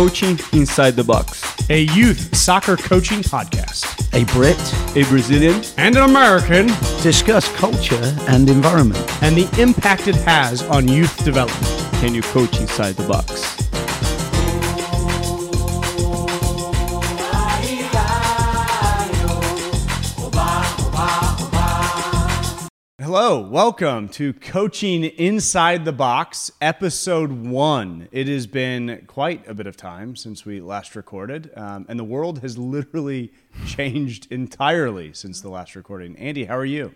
Coaching Inside the Box, a youth soccer coaching podcast. A Brit, a Brazilian, and an American discuss culture and environment and the impact it has on youth development. Can you coach inside the box? Hello, welcome to Coaching Inside the Box, episode one. It has been quite a bit of time since we last recorded, um, and the world has literally changed entirely since the last recording. Andy, how are you?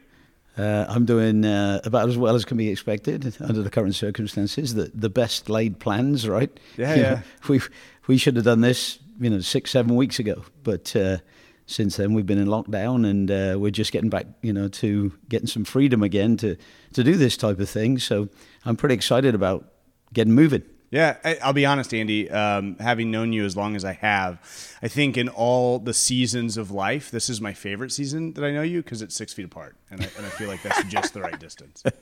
Uh, I'm doing uh, about as well as can be expected under the current circumstances. The the best laid plans, right? Yeah, yeah. we we should have done this, you know, six seven weeks ago, but. Uh, since then. We've been in lockdown and uh, we're just getting back you know to getting some freedom again to to do this type of thing. So i'm pretty excited about getting moving yeah, I'll be honest, Andy. Um, having known you as long as I have, I think in all the seasons of life, this is my favorite season that I know you because it's six feet apart, and I, and I feel like that's just the right distance.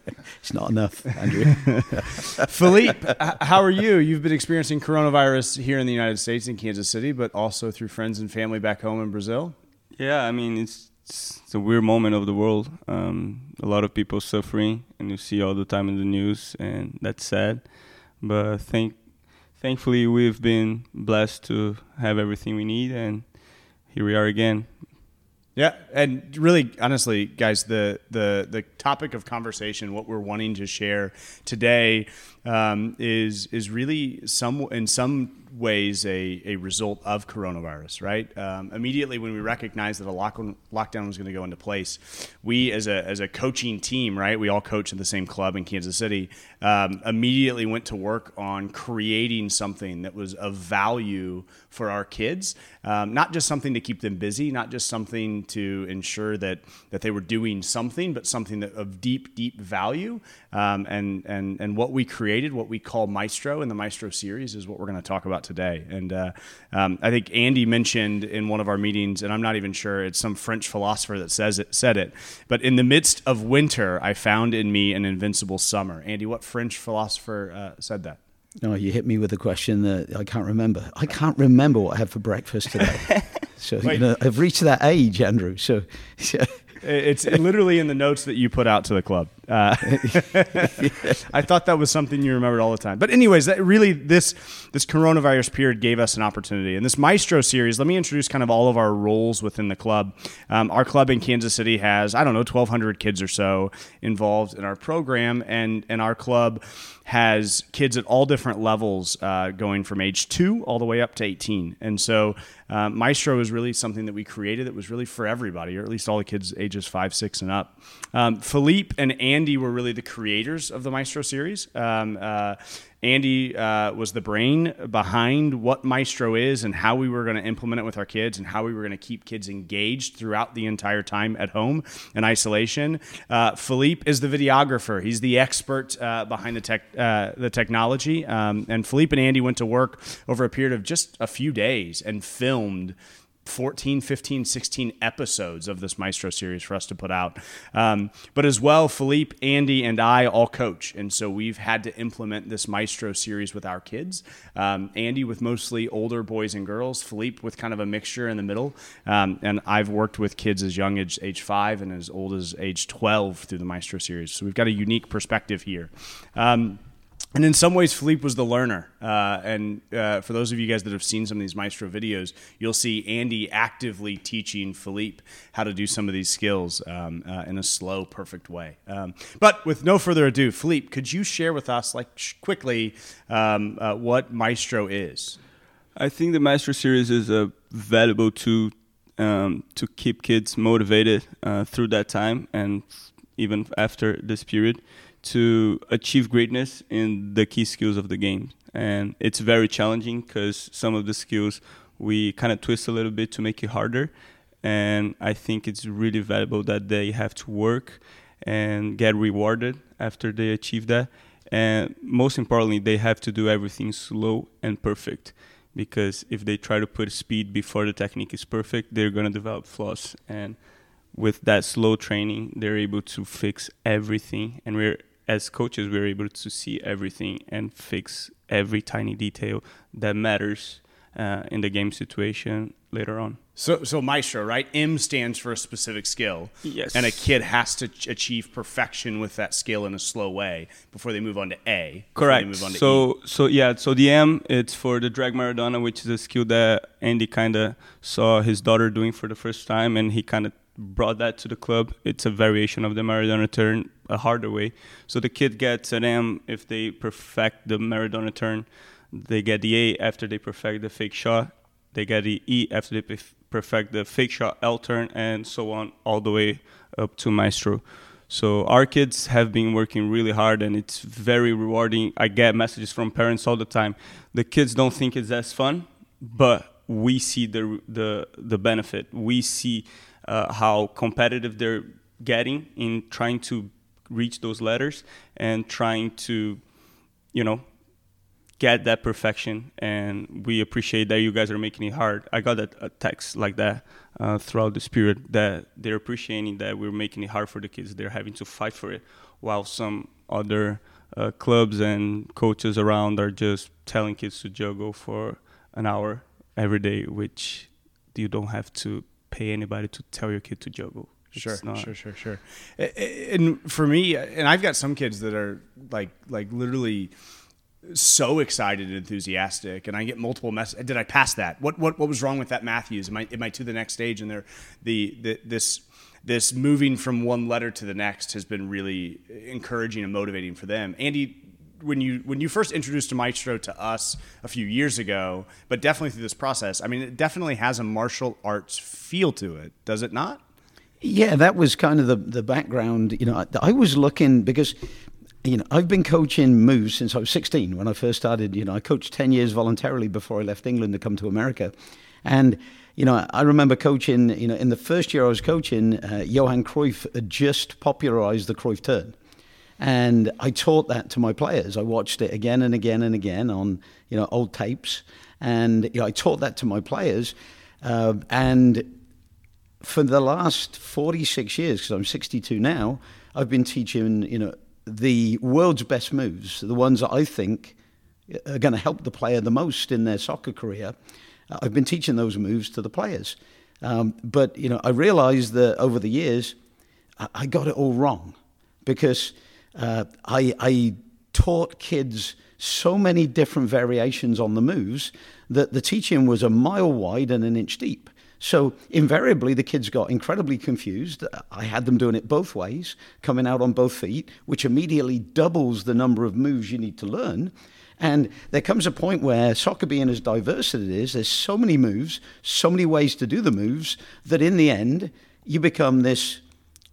It's not enough, Andrew. Philippe, how are you? You've been experiencing coronavirus here in the United States in Kansas City, but also through friends and family back home in Brazil. Yeah, I mean it's it's a weird moment of the world. Um, a lot of people suffering, and you see all the time in the news, and that's sad. But thank, thankfully, we've been blessed to have everything we need, and here we are again. Yeah, and really, honestly, guys, the the the topic of conversation, what we're wanting to share today, um, is is really some in some ways a, a result of coronavirus, right? Um, immediately when we recognized that a lock, lockdown was going to go into place, we as a, as a coaching team, right, we all coach at the same club in Kansas City, um, immediately went to work on creating something that was of value for our kids, um, not just something to keep them busy, not just something to ensure that, that they were doing something, but something that of deep, deep value. Um, and, and, and what we created, what we call Maestro in the Maestro series, is what we're going to talk about about today. And uh, um, I think Andy mentioned in one of our meetings, and I'm not even sure it's some French philosopher that says it said it, but in the midst of winter, I found in me an invincible summer. Andy, what French philosopher uh, said that? No, you hit me with a question that I can't remember. I can't remember what I had for breakfast today. so you know, I've reached that age, Andrew. So. It's literally in the notes that you put out to the club. Uh, I thought that was something you remembered all the time. But anyways, that really this this coronavirus period gave us an opportunity. And this Maestro series, let me introduce kind of all of our roles within the club. Um, our club in Kansas City has I don't know 1,200 kids or so involved in our program, and and our club has kids at all different levels, uh, going from age two all the way up to 18. And so uh, Maestro is really something that we created that was really for everybody, or at least all the kids ages five, six, and up. Um, Philippe and Andy were really the creators of the Maestro series. Um, uh, Andy uh, was the brain behind what Maestro is and how we were going to implement it with our kids and how we were going to keep kids engaged throughout the entire time at home in isolation. Uh, Philippe is the videographer. He's the expert uh, behind the tech, uh, the technology. Um, and Philippe and Andy went to work over a period of just a few days and filmed 14, 15, 16 episodes of this Maestro series for us to put out. Um, but as well, Philippe, Andy, and I all coach. And so we've had to implement this Maestro series with our kids. Um, Andy with mostly older boys and girls, Philippe with kind of a mixture in the middle. Um, and I've worked with kids as young as age five and as old as age 12 through the Maestro series. So we've got a unique perspective here. And in some ways, Philippe was the learner. Uh, and uh, for those of you guys that have seen some of these Maestro videos, you'll see Andy actively teaching Philippe how to do some of these skills um, uh, in a slow, perfect way. Um, but with no further ado, Philippe, could you share with us, like sh- quickly, um, uh, what Maestro is? I think the Maestro series is a valuable tool um, to keep kids motivated uh, through that time and even after this period to achieve greatness in the key skills of the game. And it's very challenging because some of the skills we kind of twist a little bit to make it harder. And I think it's really valuable that they have to work and get rewarded after they achieve that. And most importantly, they have to do everything slow and perfect because if they try to put speed before the technique is perfect, they're going to develop flaws. And with that slow training, they're able to fix everything. And we're as coaches we're able to see everything and fix every tiny detail that matters uh, in the game situation later on. So, so maestro, right? M stands for a specific skill. Yes. And a kid has to ch- achieve perfection with that skill in a slow way before they move on to A. Correct. Move on to so E. so yeah, so the M it's for the drag Maradona, which is a skill that Andy kind of saw his daughter doing for the first time, and he kind of brought that to the club. It's a variation of the Maradona turn, a harder way. So the kid gets an M if they perfect the Maradona turn. They get the A after they perfect the fake shot. They get the E after they perfect the fake shot L turn, and so on all the way up to Maestro. So our kids have been working really hard, and it's very rewarding. I get messages from parents all the time. The kids don't think it's as fun, but we see the the the benefit. We see uh, how competitive they're getting in trying to reach those letters and trying to, you know, get that perfection. And we appreciate that you guys are making it hard. I got a, text like that uh, throughout this period that they're appreciating that we're making it hard for the kids. They're having to fight for it, while some other uh, clubs and coaches around are just telling kids to juggle for an hour every day, which you don't have to pay anybody to tell your kid to juggle. It's Sure, not- sure, sure, sure. And for me, and I've got some kids that are like, like literally so excited and enthusiastic, and I get multiple messages. Did I pass that? What, what, what was wrong with that, Matthews? Am I, am I to the next stage? And they're the, the this, this moving from one letter to the next has been really encouraging and motivating for them. Andy, when you when you first introduced a Maestro to us a few years ago, but definitely through this process, I mean, it definitely has a martial arts feel to it, does it not? Yeah, that was kind of the the background. You know, I, I was looking because. You know, I've been coaching moves since I was 16 when I first started. You know, I coached 10 years voluntarily before I left England to come to America. And, you know, I remember coaching, you know, in the first year I was coaching, uh, Johan Cruyff had just popularized the Cruyff turn. And I taught that to my players. I watched it again and again and again on, you know, old tapes. And, you know, I taught that to my players. Uh, and for the last 46 years, because I'm 62 now, I've been teaching, you know, the world's best moves, the ones that I think are going to help the player the most in their soccer career. Uh, I've been teaching those moves to the players. Um, but, you know, I realized that over the years, I, I got it all wrong because uh, I, I taught kids so many different variations on the moves that the teaching was a mile wide and an inch deep. So invariably, the kids got incredibly confused. I had them doing it both ways, coming out on both feet, which immediately doubles the number of moves you need to learn. And there comes a point where soccer being as diverse as it is, there's so many moves, so many ways to do the moves, that in the end, you become this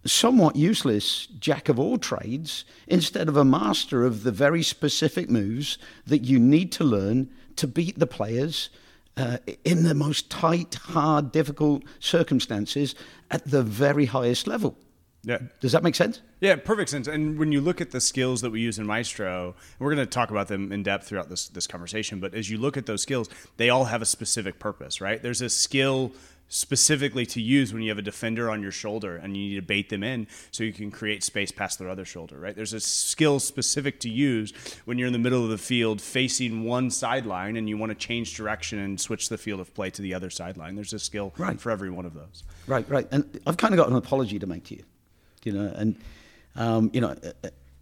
somewhat useless jack of all trades instead of a master of the very specific moves that you need to learn to beat the players uh, in the most tight, hard, difficult circumstances at the very highest level. Yeah. Does that make sense? Yeah, perfect sense. And when you look at the skills that we use in Maestro, we're going to talk about them in depth throughout this this conversation. But as you look at those skills, they all have a specific purpose, right? There's a skill specifically to use when you have a defender on your shoulder and you need to bait them in so you can create space past their other shoulder, right? There's a skill specific to use when you're in the middle of the field facing one sideline and you want to change direction and switch the field of play to the other sideline. There's a skill Right. for every one of those. Right, right. And I've kind of got an apology to make to you, you know, and um, you know,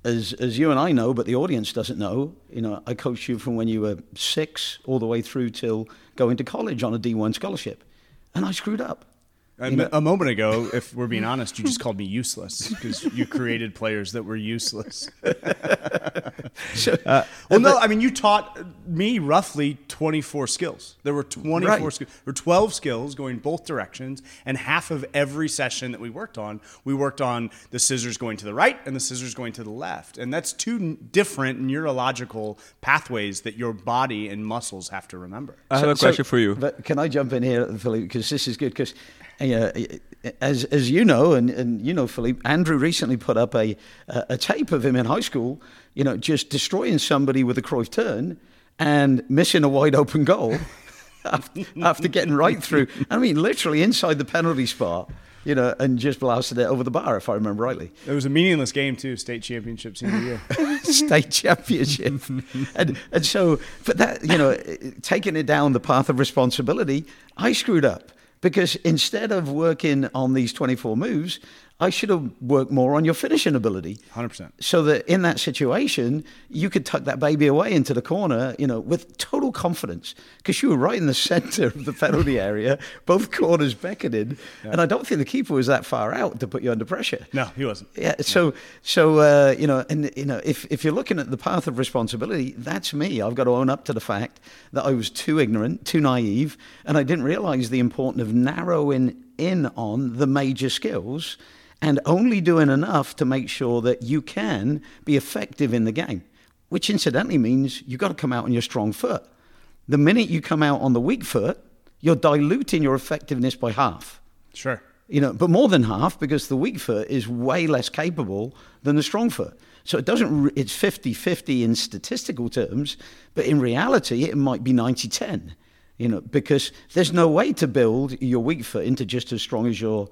as as you and I know, but the audience doesn't know. You know, I coached you from when you were six all the way through till going to college on a D one scholarship, and I screwed up. A, You know- a moment ago, if we're being honest, you just called me useless because you created players that were useless. So, uh, Well, no, I mean you taught me roughly 24 skills. There were 24 Right. skills. There were 12 skills going both directions, and half of every session that we worked on, we worked on the scissors going to the right and the scissors going to the left, and that's two different neurological pathways that your body and muscles have to remember. I have a question for you. But can I jump in here, Philippe? Because this is good. Because uh, as as you know, and, and you know, Philippe, Andrew recently put up a a a tape of him in high school. You know, just destroying somebody with a Cruyff turn and missing a wide open goal after, after getting right through. I mean, literally inside the penalty spot. You know, and just blasted it over the bar, if I remember rightly. It was a meaningless game too, state championship senior year. state championship. and and so, but that you know, taking it down the path of responsibility, I screwed up because instead of working on these 24 moves, I should have worked more on your finishing ability. 100%. So that in that situation, you could tuck that baby away into the corner, you know, with total confidence because you were right in the center of the penalty area, both corners beckoning. Yeah. And I don't think the keeper was that far out to put you under pressure. No, he wasn't. Yeah. So, so uh, you know, and, you know, if, if you're looking at the path of responsibility, that's me. I've got to own up to the fact that I was too ignorant, too naive, and I didn't realize the importance of narrowing in on the major skills and only doing enough to make sure that you can be effective in the game, which incidentally means you've got to come out on your strong foot. The minute you come out on the weak foot, you're diluting your effectiveness by half. Sure. You know, but more than half because the weak foot is way less capable than the strong foot. So it doesn't it's 50-50 in statistical terms, but in reality it might be 90-10. You know, because there's no way to build your weak foot into just as strong as your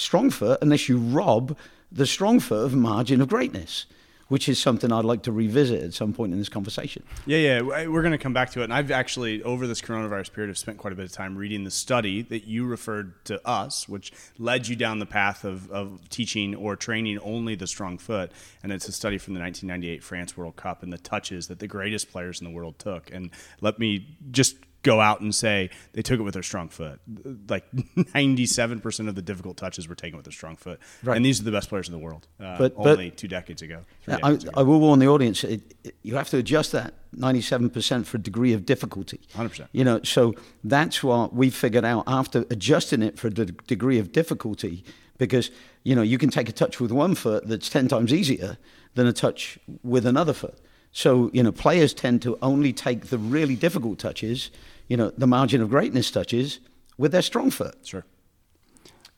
strong foot unless you rob the strong foot of margin of greatness which is something I'd like to revisit at some point in this conversation. Yeah, yeah, we're going to come back to it. And I've actually, over this coronavirus period, have spent quite a bit of time reading the study that you referred to us, which led you down the path of, of teaching or training only the strong foot. And it's a study from the 1998 France World Cup and the touches that the greatest players in the world took. And let me just go out and say they took it with their strong foot. Like 97% of the difficult touches were taken with their strong foot. Right. And these are the best players in the world. Uh, but, only but, two decades ago. Decades I, ago. I, will warn the audience, it, it, you have to adjust that 97% for a degree of difficulty. 100%. You know, so that's what we figured out after adjusting it for the degree of difficulty because, you know, you can take a touch with one foot that's 10 times easier than a touch with another foot. So, you know, players tend to only take the really difficult touches, you know, the margin of greatness touches with their strong foot. Sure.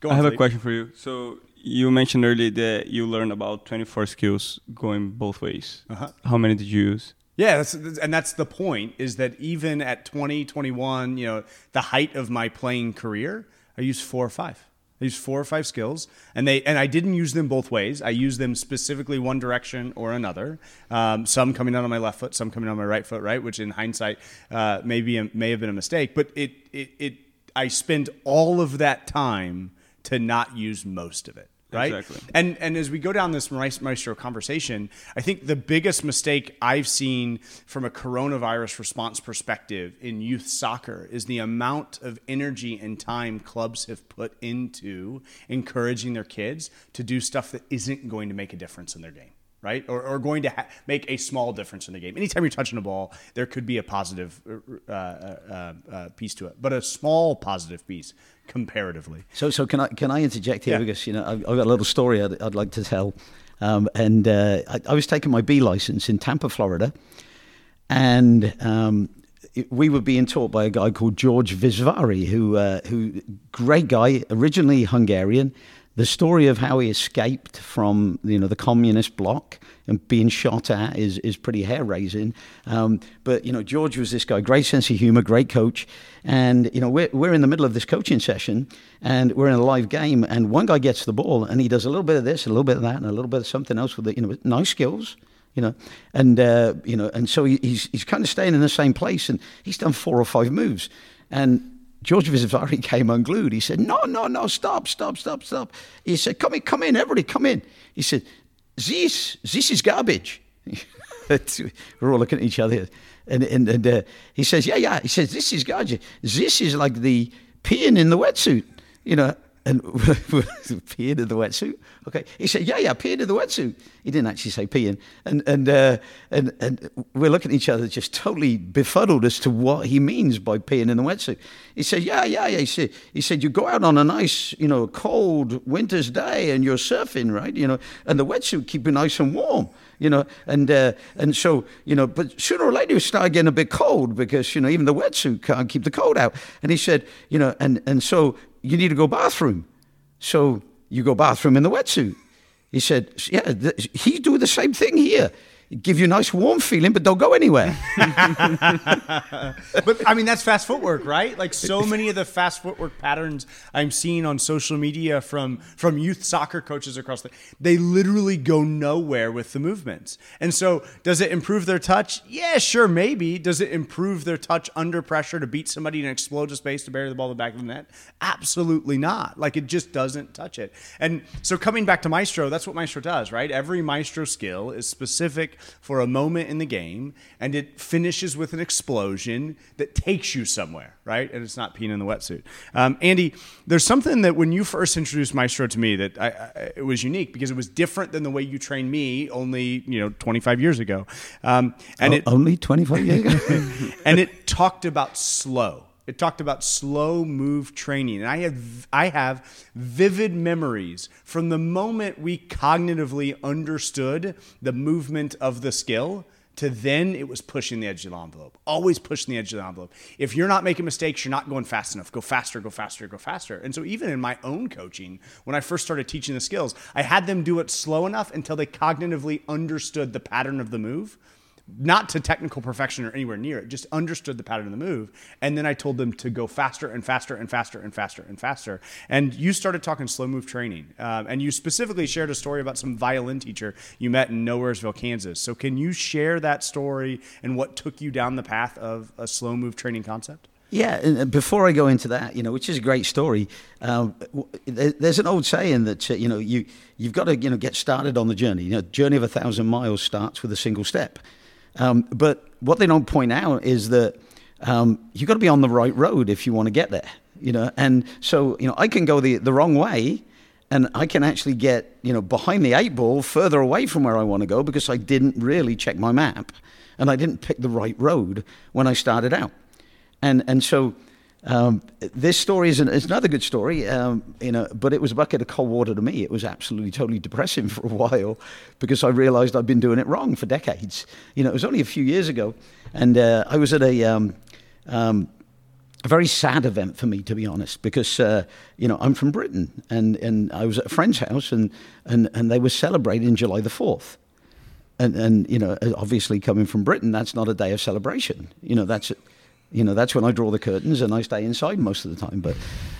Go on, I have a question for you. So, you mentioned earlier that you learned about 24 skills going both ways. Uh-huh. How many did you use? Yeah, that's, and that's the point is that even at 20, 21, you know, the height of my playing career, I used four or five. Used four or five skills, and they and I didn't use them both ways. I used them specifically one direction or another. Um, some coming out on my left foot, some coming out on my right foot, right, which in hindsight uh, maybe may have been a mistake. But it it it I spent all of that time to not use most of it right? Exactly. And and as we go down this maestro conversation, I think the biggest mistake I've seen from a coronavirus response perspective in youth soccer is the amount of energy and time clubs have put into encouraging their kids to do stuff that isn't going to make a difference in their game right? Or, or going to ha- make a small difference in the game. Anytime you're touching a ball, there could be a positive uh, uh, uh, uh, piece to it, but a small positive piece comparatively. So, so can I can I interject here yeah. because you know I've, I've, got a little story I'd, I'd like to tell, um, and uh, I, I, was taking my B license in Tampa, Florida, and. Um, we were being taught by a guy called George Visvari, who, uh, who great guy, originally Hungarian, the story of how he escaped from you know the communist bloc and being shot at is is pretty hair raising. Um, but you know George was this guy, great sense of humor, great coach, and you know we're we're in the middle of this coaching session and we're in a live game, and one guy gets the ball and he does a little bit of this, a little bit of that, and a little bit of something else with it. You know, nice skills. You know, and uh, you know, and so he's he's kind of staying in the same place, and he's done four or five moves, and George Visvari came unglued. He said, No, no, no, stop, stop, stop, stop. He said, Come in, come in, everybody, come in. He said, This, this is garbage. We're all looking at each other. And, and, and uh, he says, Yeah, yeah. He says, This is garbage. This is like the peeing in the wetsuit, you know. And peeing in the wetsuit. Okay, he said, "Yeah, yeah, peeing in the wetsuit." He didn't actually say peeing, and and uh, and and we're looking at each other, just totally befuddled as to what he means by peeing in the wetsuit. He said, "Yeah, yeah, yeah." He said, "He said you go out on a nice, you know, cold winter's day, and you're surfing, right? You know, and the wetsuit keep you nice and warm." you know, and uh, and so you know, but sooner or later you start getting a bit cold because you know even the wetsuit can't keep the cold out. And he said, you know, and and so you need to go bathroom. So you go bathroom in the wetsuit. He said, yeah, th- he's doing the same thing here. Give you a nice warm feeling, but don't go anywhere. but I mean, that's fast footwork, right? Like so many of the fast footwork patterns I'm seeing on social media from from youth soccer coaches across the, they literally go nowhere with the movements. And so, does it improve their touch? Yeah, sure, maybe. Does it improve their touch under pressure to beat somebody and explode to space to bury the ball in the back of the net? Absolutely not. Like it just doesn't touch it. And so, coming back to Maestro, that's what Maestro does, right? Every Maestro skill is specific for a moment in the game, and it finishes with an explosion that takes you somewhere, right? And it's not peeing in the wetsuit. Um, Andy, there's something that when you first introduced Maestro to me that I, I, it was unique because it was different than the way you trained me only you know 25 years ago, um, and oh, it only 25 years ago, and it talked about slow. It talked about slow move training, and I have I have vivid memories from the moment we cognitively understood the movement of the skill to then it was pushing the edge of the envelope. Always pushing the edge of the envelope. If you're not making mistakes, you're not going fast enough. Go faster, go faster, go faster. And so even in my own coaching, when I first started teaching the skills, I had them do it slow enough until they cognitively understood the pattern of the move not to technical perfection or anywhere near it, just understood the pattern of the move. And then I told them to go faster and faster and faster and faster and faster. And you started talking slow move training. Um, and you specifically shared a story about some violin teacher you met in Nowheresville, Kansas. So can you share that story and what took you down the path of a slow move training concept? Yeah, and before I go into that, you know, which is a great story, um, there's an old saying that uh, you know you you've got to you know get started on the journey. You know, journey of a thousand miles starts with a single step. Um, but what they don't point out is that um, you've got to be on the right road if you want to get there. You know, and so you know I can go the the wrong way, and I can actually get you know behind the eight ball, further away from where I want to go because I didn't really check my map, and I didn't pick the right road when I started out, and and so um, this story is, an, another good story, um, you know, but it was a bucket of cold water to me. It was absolutely totally depressing for a while because I realized I'd been doing it wrong for decades. You know, it was only a few years ago, and uh, I was at a, um, um a very sad event for me, to be honest, because uh, you know I'm from Britain, and, and I was at a friend's house, and, and, and they were celebrating July the Fourth. And, and you know, obviously coming from Britain, that's not a day of celebration. You know, that's you know, that's when I draw the curtains and I stay inside most of the time. But,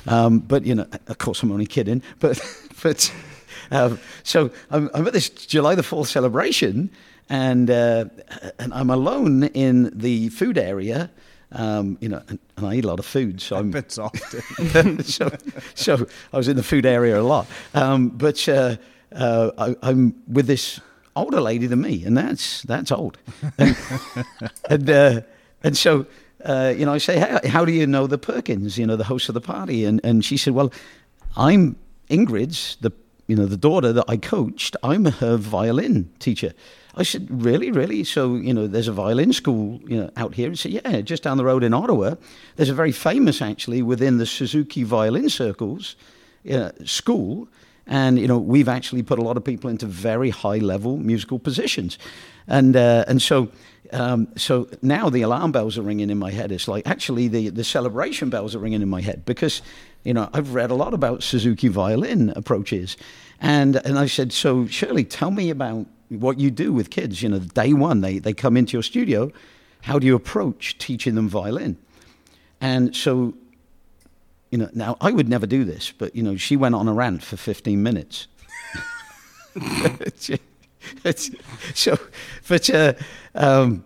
um, but you know, of course, I'm only kidding. But, but um, so I'm, I'm, at this July the Fourth celebration, and uh, and I'm alone in the food area. Um, you know, and, and, I eat a lot of food, so I'm. Bits often. so, so I was in the food area a lot. Um, but uh, uh, I, I'm with this older lady than me, and that's that's old. and and, uh, and so uh, you know, I say, how, how do you know the Perkins, you know, the host of the party? And, and she said, well, I'm Ingrid's, the, you know, the daughter that I coached. I'm her violin teacher. I said, really, really? So, you know, there's a violin school, you know, out here. He said, yeah, just down the road in Ottawa. There's a very famous, actually, within the Suzuki violin circles, uh, school. And, you know, we've actually put a lot of people into very high level musical positions. And, uh, and so um, so now the alarm bells are ringing in my head. It's like actually the, the celebration bells are ringing in my head because, you know, I've read a lot about Suzuki violin approaches. And, and I said, so Shirley, tell me about what you do with kids. You know, day one, they, they come into your studio. How do you approach teaching them violin? And so, you know, now I would never do this, but, you know, she went on a rant for 15 minutes. so, but uh, um,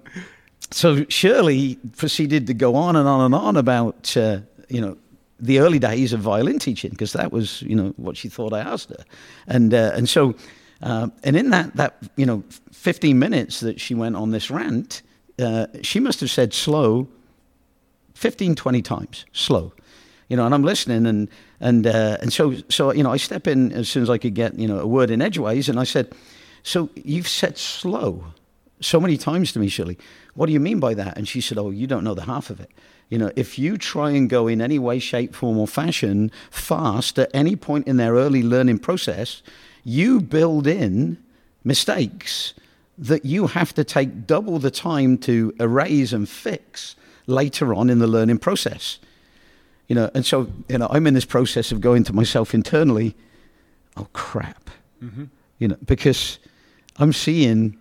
so Shirley proceeded to go on and on and on about uh, you know the early days of violin teaching because that was you know what she thought I asked her, and uh, and so uh, and in that that you know 15 minutes that she went on this rant, uh, she must have said slow 15 20 times slow you know, and I'm listening, and and uh, and so so you know, I step in as soon as I could get you know a word in edgeways, and I said, so you've said slow so many times to me, Shirley. What do you mean by that? And she said, Oh, you don't know the half of it. You know, if you try and go in any way, shape, form, or fashion fast at any point in their early learning process, you build in mistakes that you have to take double the time to erase and fix later on in the learning process. You know, and so, you know, I'm in this process of going to myself internally, oh crap. Mm-hmm. You know, because I'm seeing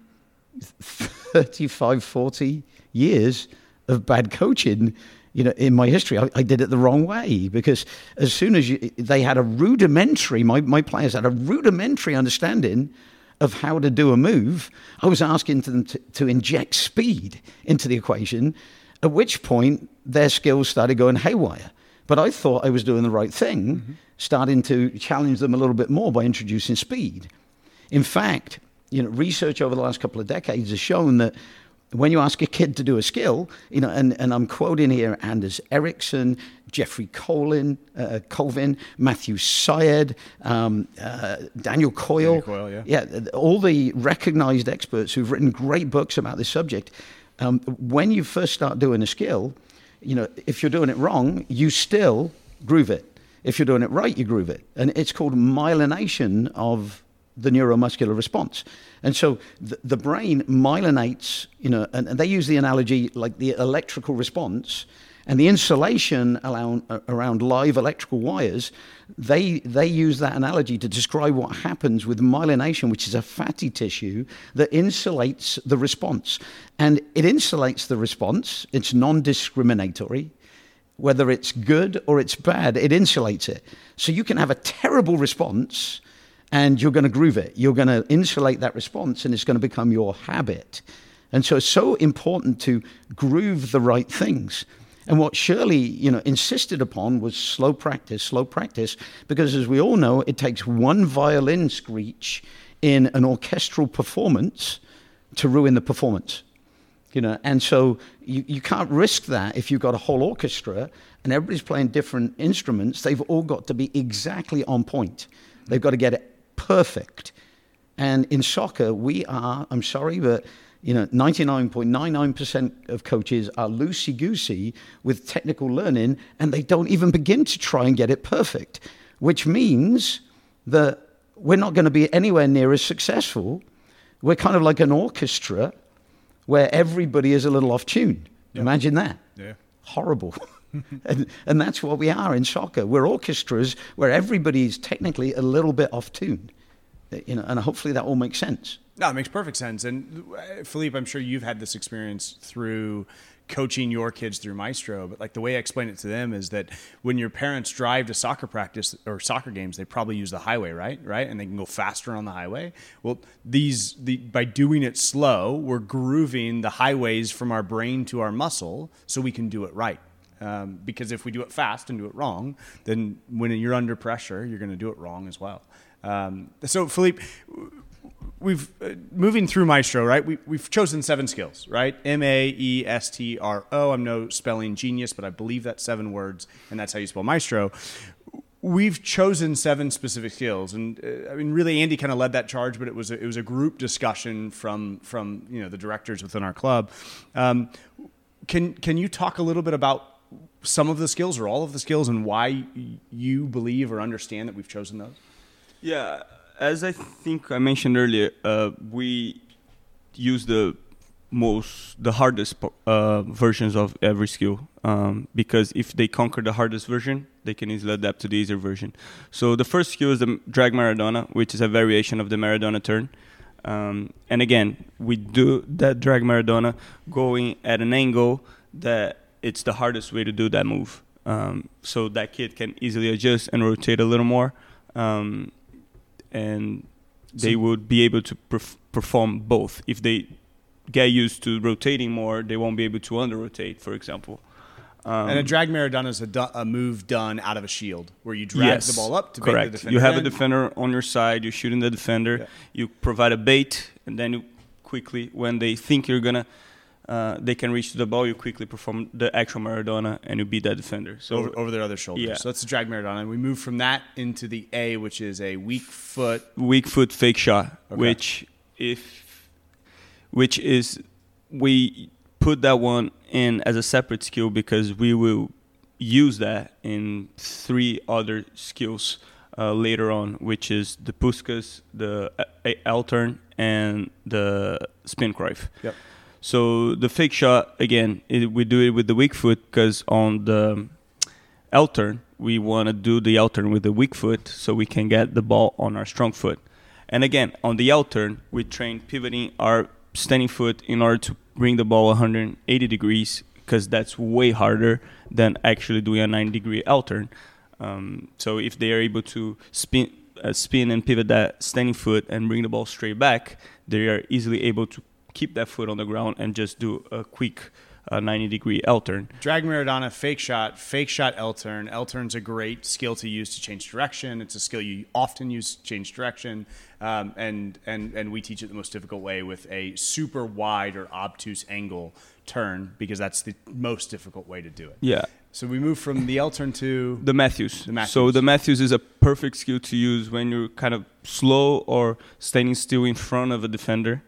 35, 40 years of bad coaching you know, in my history, I, I, did it the wrong way because as soon as you, they had a rudimentary, my, my players had a rudimentary understanding of how to do a move, I was asking them to, to inject speed into the equation, at which point their skills started going haywire. But I thought I was doing the right thing, mm-hmm. starting to challenge them a little bit more by introducing speed. In fact, you know, research over the last couple of decades has shown that when you ask a kid to do a skill, you know, and, and I'm quoting here Anders Ericsson, Jeffrey Colin, uh, Colvin, Matthew Syed, um, uh, Daniel Coyle. Daniel Coyle yeah. yeah, all the recognized experts who've written great books about this subject. Um, when you first start doing a skill, you know, if you're doing it wrong, you still groove it. If you're doing it right, you groove it. And it's called myelination of the neuromuscular response. And so the, the brain myelinates, you know, and, and, they use the analogy like the electrical response and the insulation around, around live electrical wires. They, they use that analogy to describe what happens with myelination, which is a fatty tissue that insulates the response. And it insulates the response, it's non discriminatory whether it's good or it's bad, it insulates it. So you can have a terrible response and you're going to groove it. You're going to insulate that response, and it's going to become your habit. And so it's so important to groove the right things. And what Shirley, you know, insisted upon was slow practice, slow practice, because as we all know, it takes one violin screech in an orchestral performance to ruin the performance. You know, and so you, you can't risk that if you've got a whole orchestra and everybody's playing different instruments. They've all got to be exactly on point. They've got to get it perfect. And in soccer, we are, I'm sorry, but you know, 99.99% of coaches are loosey goosey with technical learning, and they don't even begin to try and get it perfect, which means that we're not going to be anywhere near as successful. We're kind of like an orchestra where everybody is a little off tune. Yep. Imagine that. Yeah. Horrible. and, and that's what we are in soccer. We're orchestras where everybody's technically a little bit off tune. You know, and hopefully that all makes sense. No, it makes perfect sense. And uh, Philippe, I'm sure you've had this experience through coaching your kids through Maestro, but like the way I explain it to them is that when your parents drive to soccer practice or soccer games, they probably use the highway, right? Right, and they can go faster on the highway. Well, these the by doing it slow, we're grooving the highways from our brain to our muscle, so we can do it right. Um, because if we do it fast and do it wrong, then when you're under pressure, you're going to do it wrong as well. Um, so, Philippe, we've uh, moving through Maestro, right? We, we've chosen seven skills, right? M A E S T R O. I'm no spelling genius, but I believe that's seven words, and that's how you spell Maestro. We've chosen seven specific skills, and uh, I mean, really, Andy kind of led that charge, but it was a, it was a group discussion from from you know the directors within our club. Um, can can you talk a little bit about some of the skills or all of the skills and why you believe or understand that we've chosen those? Yeah, as I think I mentioned earlier, uh, we use the most the hardest uh, versions of every skill um, because if they conquer the hardest version they can easily adapt to the easier version. So the first skill is the drag maradona which is a variation of the maradona turn. Um, and again we do that drag maradona going at an angle that it's the hardest way to do that move. Um, so that kid can easily adjust and rotate a little more, um, and they so would be able to perf- perform both. If they get used to rotating more, they won't be able to under rotate, for example. Um, and a drag Maradona is a, a, move done out of a shield where you drag yes, the ball up to correct. bait the defender. You have a defender on your side, you're shooting the defender, yeah. you provide a bait, and then you quickly, when they think you're going to uh, they can reach to the ball, you quickly perform the actual Maradona, and you beat that defender. So over, over their other shoulder. Yeah. So that's the drag Maradona. And we move from that into the A, which is a weak foot. Weak foot fake shot, okay. which if, which is we put that one in as a separate skill because we will use that in three other skills uh, later on, which is the Puskas, the L-turn, and the spin Cruyff. Yep. So the fake shot again, it, we do it with the weak foot because on the L turn we want to do the L turn with the weak foot so we can get the ball on our strong foot. And again, on the L turn, we train pivoting our standing foot in order to bring the ball 180 degrees because that's way harder than actually doing a 90 degree L turn. Um, so if they are able to spin, uh, spin and pivot that standing foot and bring the ball straight back, they are easily able to keep that foot on the ground and just do a quick uh, 90 degree L turn. Drag Maradona, fake shot, fake shot L turn. L turn's a great skill to use to change direction. It's a skill you often use to change direction. Um, and, and, and we teach it the most difficult way with a super wide or obtuse angle turn because that's the most difficult way to do it. Yeah. So we move from the L turn to the Matthews. The Matthews. So the Matthews is a perfect skill to use when you're kind of slow or standing still in front of a defender.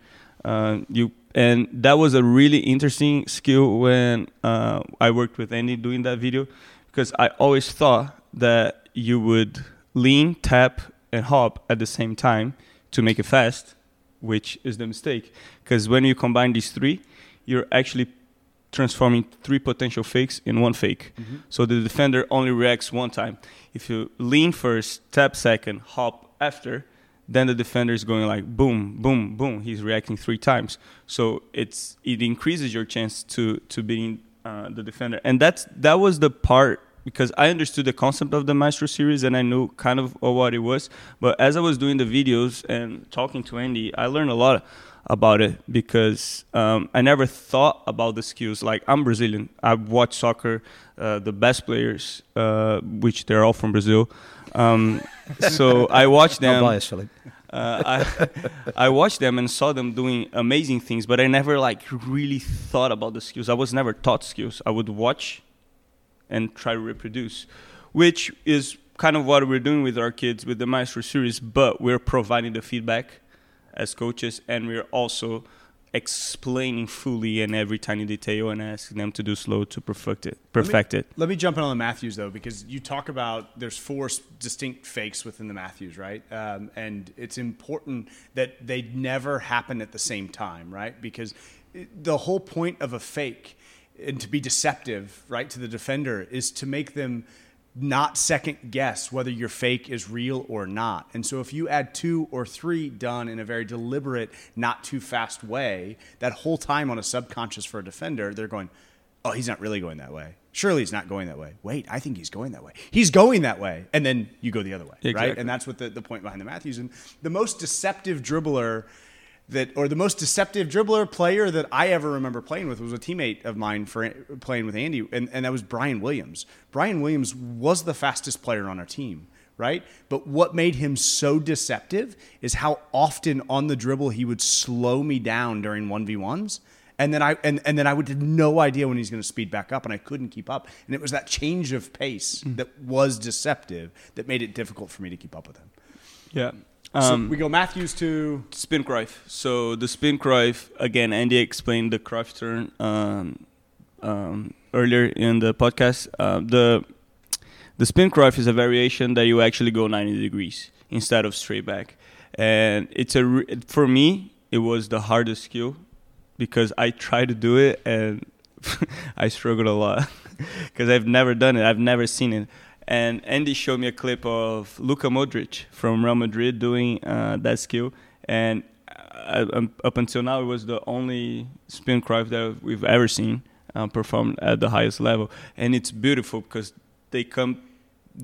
Uh, you and that was a really interesting skill when uh, I worked with Andy doing that video because I always thought that you would lean, tap, and hop at the same time to make it fast, which is the mistake. Because when you combine these three, you're actually transforming three potential fakes in one fake. Mm-hmm. So the defender only reacts one time. If you lean first, tap second, hop after, then the defender is going like boom, boom, boom. He's reacting three times. So it's it increases your chance to to being uh, the defender, and that's that was the part because I understood the concept of the Maestro series and I knew kind of what it was. But as I was doing the videos and talking to Andy, I learned a lot about it because um, I never thought about the skills. Like I'm Brazilian, I watch soccer. Uh, the best players, uh, which they're all from Brazil. Um, so I watched them. bias, Philip. Uh, I, I watched them and saw them doing amazing things, but I never like really thought about the skills. I was never taught skills. I would watch and try to reproduce, which is kind of what we're doing with our kids with the Maestro series. But we're providing the feedback as coaches, and we're also explaining fully in every tiny detail and asking them to do slow to perfect it. Perfect let it. Let me jump in on the Matthews though, because you talk about there's four distinct fakes within the Matthews, right? Um, and it's important that they never happen at the same time, right? Because the whole point of a fake and to be deceptive, right, to the defender is to make them not second guess whether your fake is real or not. And so if you add two or three done in a very deliberate, not too fast way, that whole time on a subconscious for a defender, they're going, oh, he's not really going that way. Surely he's not going that way. Wait, I think he's going that way. He's going that way. And then you go the other way, exactly. right? And that's what the, the point behind the Matthews. And the most deceptive dribbler – that or the most deceptive dribbler player that I ever remember playing with was a teammate of mine for playing with Andy, and, and that was Brian Williams. Brian Williams was the fastest player on our team, right? But what made him so deceptive is how often on the dribble he would slow me down during one v ones. And then I and, and then I would have no idea when he's going to speed back up, and I couldn't keep up. And it was that change of pace mm. that was deceptive that made it difficult for me to keep up with him. Yeah, um, so we go Matthews to spin Cruyff. So the spin Cruyff again. Andy explained the Cruyff turn um, um, earlier in the podcast. Uh, the the spin Cruyff is a variation that you actually go 90 degrees instead of straight back, and it's a re- for me it was the hardest skill because I tried to do it and I struggled a lot because I've never done it. I've never seen it. And Andy showed me a clip of Luka Modric from Real Madrid doing uh, that skill, and uh, um, up until now, it was the only spin Cruyff that we've ever seen uh, performed at the highest level. And it's beautiful because they come,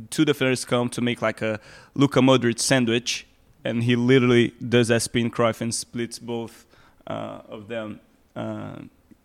two defenders come to make like a Luka Modric sandwich, and he literally does that spin Cruyff and splits both uh, of them uh,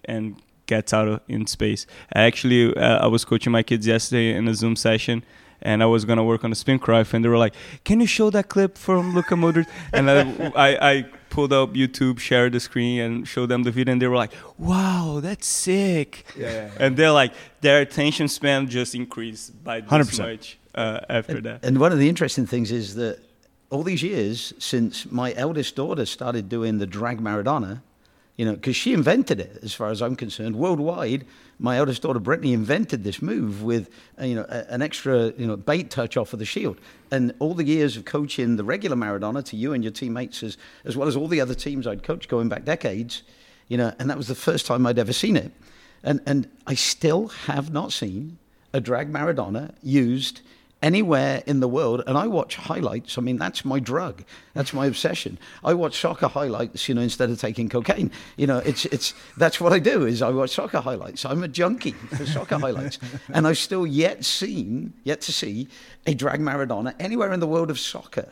and gets out of, in space. Actually, uh, I was coaching my kids yesterday in a Zoom session, and I was gonna work on a spin Cruyff, and they were like, "Can you show that clip from Luka Modric?" and I, I, I, pulled up YouTube, shared the screen, and showed them the video, and they were like, "Wow, that's sick!" Yeah, yeah, yeah. And they're like, their attention span just increased by this 100%. much uh, after and, that. And one of the interesting things is that all these years since my eldest daughter started doing the drag Maradona, you know, because she invented it, as far as I'm concerned, worldwide. My eldest daughter Brittany invented this move with, uh, you know, an extra, you know, bait touch off of the shield. And all the years of coaching the regular Maradona to you and your teammates, as as well as all the other teams I'd coached going back decades, you know, and that was the first time I'd ever seen it. And and I still have not seen a drag Maradona used anywhere in the world and I watch highlights. I mean, that's my drug. That's my obsession. I watch soccer highlights, you know, instead of taking cocaine. You know, it's it's that's what I do is I watch soccer highlights. I'm a junkie for soccer highlights. And I've still yet seen, yet to see a drag Maradona anywhere in the world of soccer.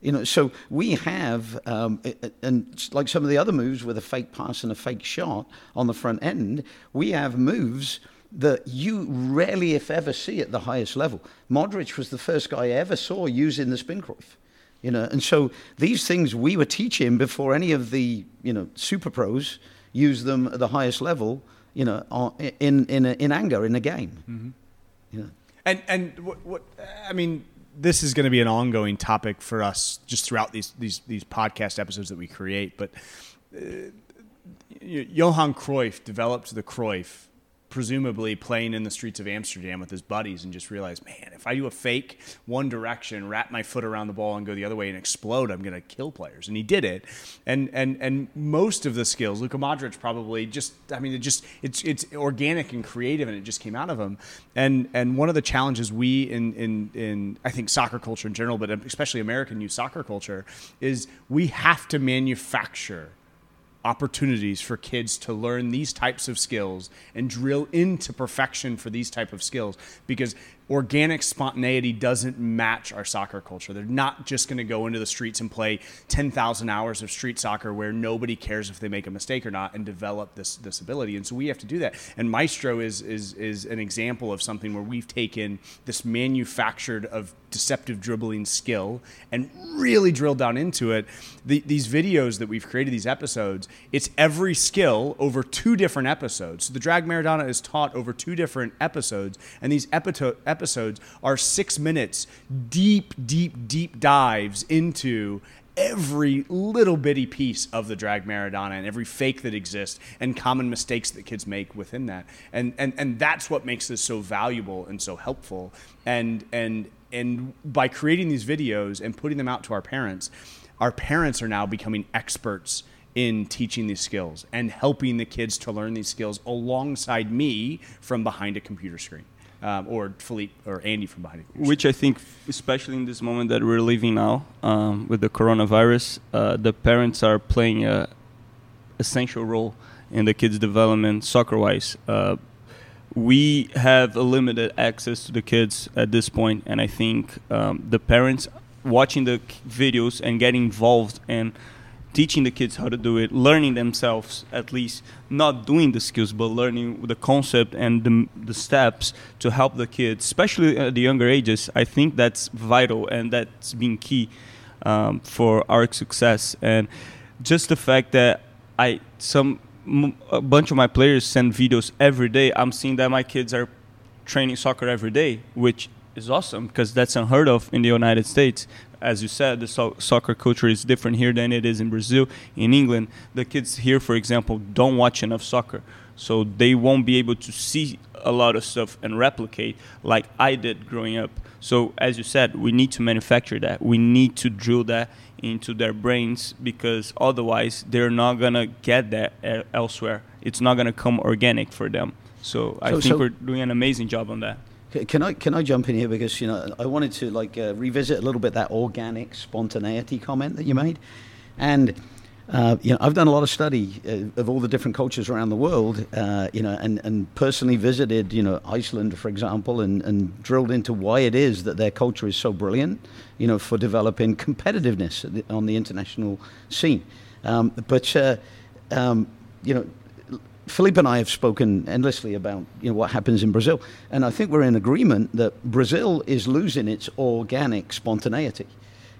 You know, so we have, um, and like some of the other moves with a fake pass and a fake shot on the front end, we have moves that you rarely, if ever, see at the highest level. Modric was the first guy I ever saw using the spin Cruyff. You know, and so these things we were teaching before any of the you know super pros use them at the highest level. You know, in in in anger in a game. Mm-hmm. Yeah. And and what, what I mean, this is going to be an ongoing topic for us just throughout these these these podcast episodes that we create. But uh, Johan Cruyff developed the Cruyff presumably playing in the streets of Amsterdam with his buddies and just realized, man, if I do a fake one direction, wrap my foot around the ball and go the other way and explode, I'm going to kill players. And he did it. And and and most of the skills, Luka Modric probably just, I mean, it just it's it's organic and creative, and it just came out of him. And and one of the challenges we in in in I think soccer culture in general, but especially American youth soccer culture, is we have to manufacture opportunities for kids to learn these types of skills and drill into perfection for these type of skills. Because organic spontaneity doesn't match our soccer culture. They're not just going to go into the streets and play 10,000 hours of street soccer where nobody cares if they make a mistake or not and develop this this ability. And so we have to do that. And Maestro is is is an example of something where we've taken this manufactured of deceptive dribbling skill and really drilled down into it. The, these videos that we've created, these episodes, it's every skill over two different episodes. So the drag Maradona is taught over two different episodes, and these episodes episodes are six minutes deep, deep, deep dives into every little bitty piece of the drag Maradona and every fake that exists and common mistakes that kids make within that. And and and that's what makes this so valuable and so helpful. And and and by creating these videos and putting them out to our parents, our parents are now becoming experts in teaching these skills and helping the kids to learn these skills alongside me from behind a computer screen um, or Philippe or Andy from behind it. Which I think, especially in this moment that we're living now um, with the coronavirus, uh, the parents are playing a essential role in the kids' development soccer-wise. Uh, we have a limited access to the kids at this point, and I think um, the parents watching the videos and getting involved and teaching the kids how to do it, learning themselves at least, not doing the skills, but learning the concept and the, the steps to help the kids, especially at the younger ages. I think that's vital and that's been key um, for our success. And just the fact that I some a bunch of my players send videos every day. I'm seeing that my kids are training soccer every day, which is awesome because that's unheard of in the United States as you said, the so- soccer culture is different here than it is in Brazil. In England, the kids here, for example, don't watch enough soccer, so they won't be able to see a lot of stuff and replicate like I did growing up. So, as you said, we need to manufacture that. We need to drill that into their brains because otherwise they're not gonna get that elsewhere. It's not gonna come organic for them. So, I think so we're doing an amazing job on that. Can I can I jump in here? Because you know I wanted to like uh, revisit a little bit that organic spontaneity comment that you made, and uh, you know I've done a lot of study uh, of all the different cultures around the world, uh, you know, and, and personally visited you know Iceland for example, and, and drilled into why it is that their culture is so brilliant, you know, for developing competitiveness on the international scene, um, but uh, um, you know Philippe and I have spoken endlessly about you know what happens in Brazil, and I think we're in agreement that Brazil is losing its organic spontaneity.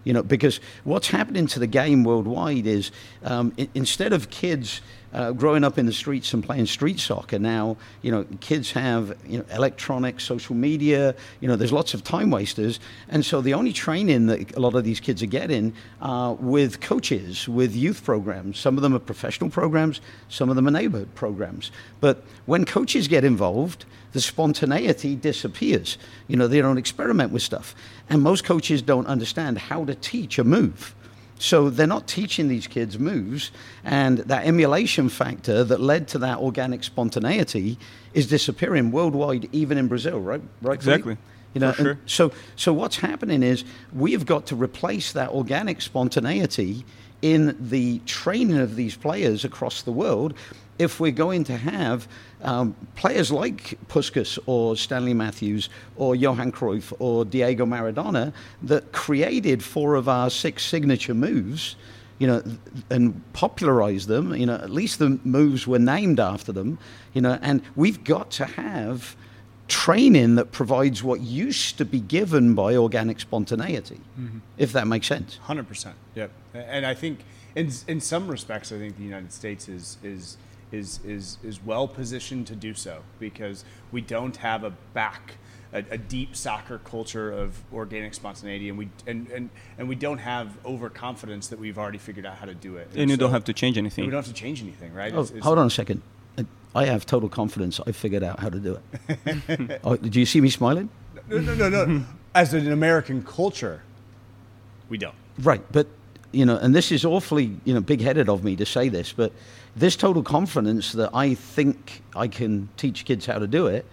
You know, because what's happening to the game worldwide is um, I- instead of kids uh, growing up in the streets and playing street soccer now, you know, kids have you know electronics, social media. You know, there's lots of time wasters, and so the only training that a lot of these kids are getting uh, with coaches, with youth programs. Some of them are professional programs, some of them are neighborhood programs. But when coaches get involved, the spontaneity disappears. You know, they don't experiment with stuff, and most coaches don't understand how to teach a move. So they're not teaching these kids moves, and that emulation factor that led to that organic spontaneity is disappearing worldwide, even in Brazil, right? Right. Exactly. You know, sure. so so what's happening is we've got to replace that organic spontaneity in the training of these players across the world if we're going to have um, players like Puskas or Stanley Matthews or Johan Cruyff or Diego Maradona that created four of our six signature moves you know, and popularize them. You know, at least the moves were named after them. You know, and we've got to have training that provides what used to be given by organic spontaneity, mm-hmm. if that makes sense. Hundred percent. Yep. And I think, in in some respects, I think the United States is is is is is well positioned to do so because we don't have a back a, a, deep soccer culture of organic spontaneity, and we and, and, and we don't have overconfidence that we've already figured out how to do it. And, and you so, don't have to change anything. We don't have to change anything, right? Oh, it's, it's hold on a second. I have total confidence. I figured out how to do it. oh, do you see me smiling? No, no, no, no. As an American culture, we don't. Right, but you know, and this is awfully you know big-headed of me to say this, but this total confidence that I think I can teach kids how to do it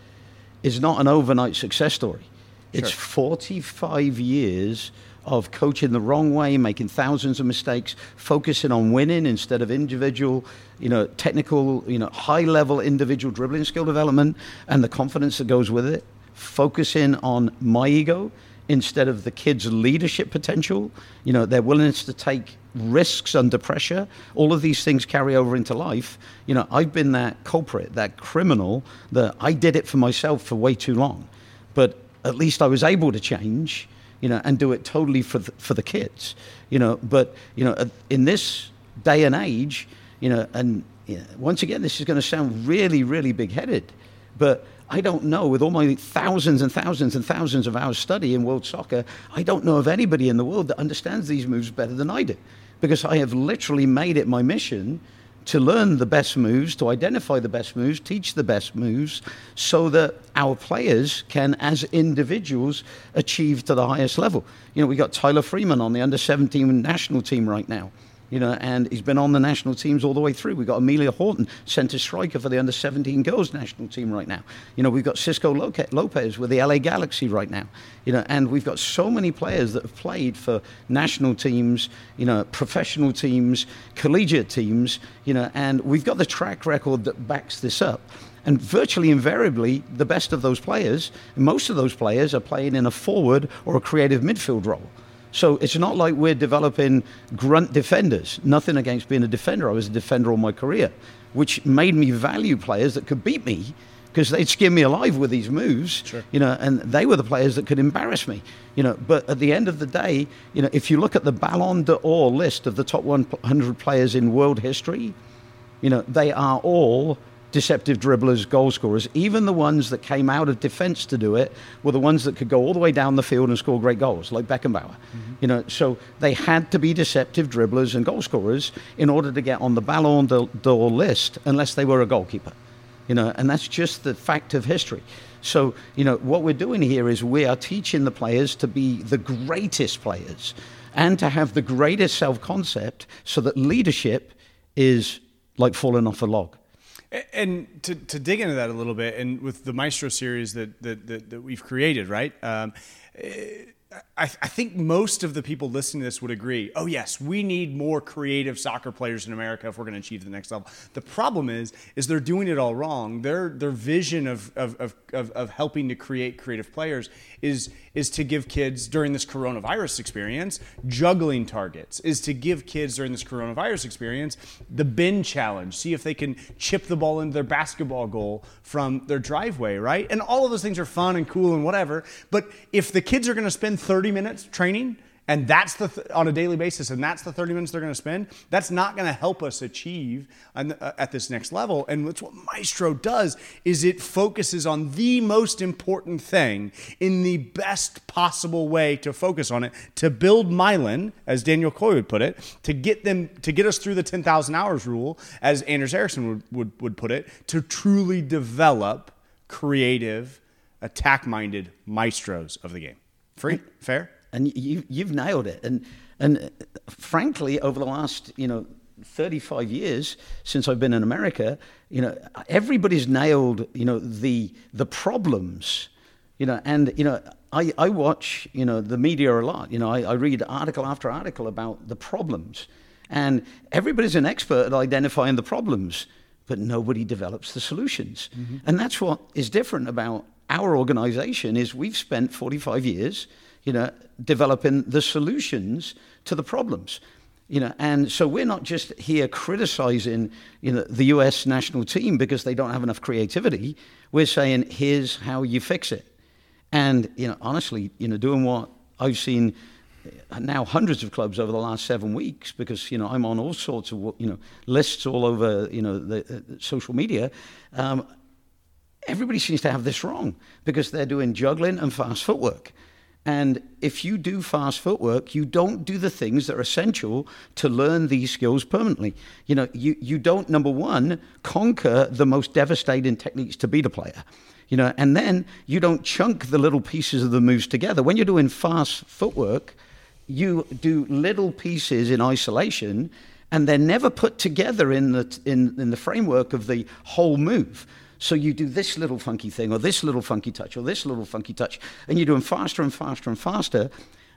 is not an overnight success story. Sure. It's 45 years of coaching the wrong way, making thousands of mistakes, focusing on winning instead of individual, you know, technical, you know, high level individual dribbling skill development and the confidence that goes with it, focusing on my ego instead of the kids' leadership potential, you know, their willingness to take risks under pressure. All of these things carry over into life. You know, I've been that culprit, that criminal, that I did it for myself for way too long. But at least I was able to change, you know, and do it totally for the, for the kids, you know. But, you know, in this day and age, you know, and you know, once again, this is going to sound really, really big headed, but I don't know, with all my thousands and thousands and thousands of hours study in world soccer, I don't know of anybody in the world that understands these moves better than I do. Because I have literally made it my mission to learn the best moves, to identify the best moves, teach the best moves, so that our players can, as individuals, achieve to the highest level. You know, we got Tyler Freeman on the under 17 national team right now you know, and he's been on the national teams all the way through. We've got Amelia Horton, centre striker for the under 17 girls national team right now. You know, we've got Cisco Lopez with the LA Galaxy right now. You know, and we've got so many players that have played for national teams, you know, professional teams, collegiate teams, you know, and we've got the track record that backs this up. And virtually invariably, the best of those players, most of those players, are playing in a forward or a creative midfield role. So it's not like we're developing grunt defenders. Nothing against being a defender. I was a defender all my career, which made me value players that could beat me because they'd skin me alive with these moves. Sure. You know, and they were the players that could embarrass me. You know, but at the end of the day, you know, if you look at the Ballon d'Or list of the top 100 players in world history, you know, they are all deceptive dribblers, goal scorers. Even the ones that came out of defence to do it were the ones that could go all the way down the field and score great goals, like Beckenbauer. Mm-hmm. You know, so they had to be deceptive dribblers and goal scorers in order to get on the Ballon d'Or list, unless they were a goalkeeper. You know, and that's just the fact of history. So, you know, what we're doing here is we are teaching the players to be the greatest players and to have the greatest self concept so that leadership is like falling off a log. And to, to dig into that a little bit, and with the Maestro series that that, that, that we've created, right? Um, I, I, think most of the people listening to this would agree. Oh yes, we need more creative soccer players in America if we're going to achieve the next level. The problem is, is they're doing it all wrong. Their their vision of of, of, of, of helping to create creative players is is to give kids during this coronavirus experience juggling targets. Is to give kids during this coronavirus experience the bin challenge. See if they can chip the ball into their basketball goal from their driveway, right? And all of those things are fun and cool and whatever. But if the kids are going to spend 30 minutes training and that's the th- on a daily basis and that's the 30 minutes they're going to spend that's not going to help us achieve the, uh, at this next level. And that's what maestro does is it focuses on the most important thing in the best possible way to focus on it to build myelin as Daniel Coyle would put it to get them to get us through the 10000 hours rule as anders ericsson would, would, would put it to truly develop creative attack minded maestros of the game Free, fair, and you you've nailed it. And and frankly, over the last you know 35 years since I've been in America, you know everybody's nailed you know the the problems You know, and you know, I, I watch you know the media a lot. You know, I, I read article after article about the problems, and everybody's an expert at identifying the problems, but nobody develops the solutions. Mm-hmm. And that's what is different about our organization is we've spent 45 years, you know, developing the solutions to the problems. You know, and so we're not just here criticizing, you know, the U.S. national team because they don't have enough creativity. We're saying, here's how you fix it. And you know, honestly, you know, doing what I've seen now hundreds of clubs over the last seven weeks because you know I'm on all sorts of you know lists all over you know the uh, social media. Um, everybody seems to have this wrong because they're doing juggling and fast footwork. And if you do fast footwork, you don't do the things that are essential to learn these skills permanently. You know, you, you don't, number one, conquer the most devastating techniques to beat a player. You know, and then you don't chunk the little pieces of the moves together. When you're doing fast footwork, you do little pieces in isolation and they're never put together in the, in, in the framework of the whole move. So you do this little funky thing, or this little funky touch, or this little funky touch, and you're doing faster and faster and faster.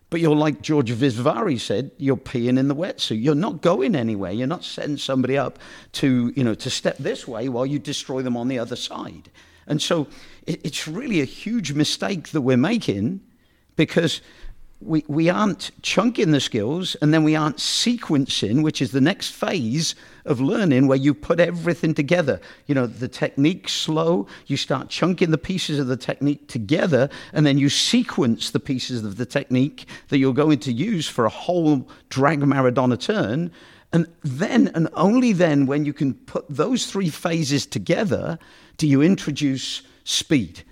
But you're like George Visvari said, you're peeing in the wetsuit. You're not going anywhere. You're not setting somebody up to, you know, to step this way while you destroy them on the other side. And so it's really a huge mistake that we're making because we, we aren't chunking the skills and then we aren't sequencing, which is the next phase of learning where you put everything together. You know, the technique slow, you start chunking the pieces of the technique together, and then you sequence the pieces of the technique that you're going to use for a whole drag Maradona turn. And then, and only then, when you can put those three phases together, do you introduce speed.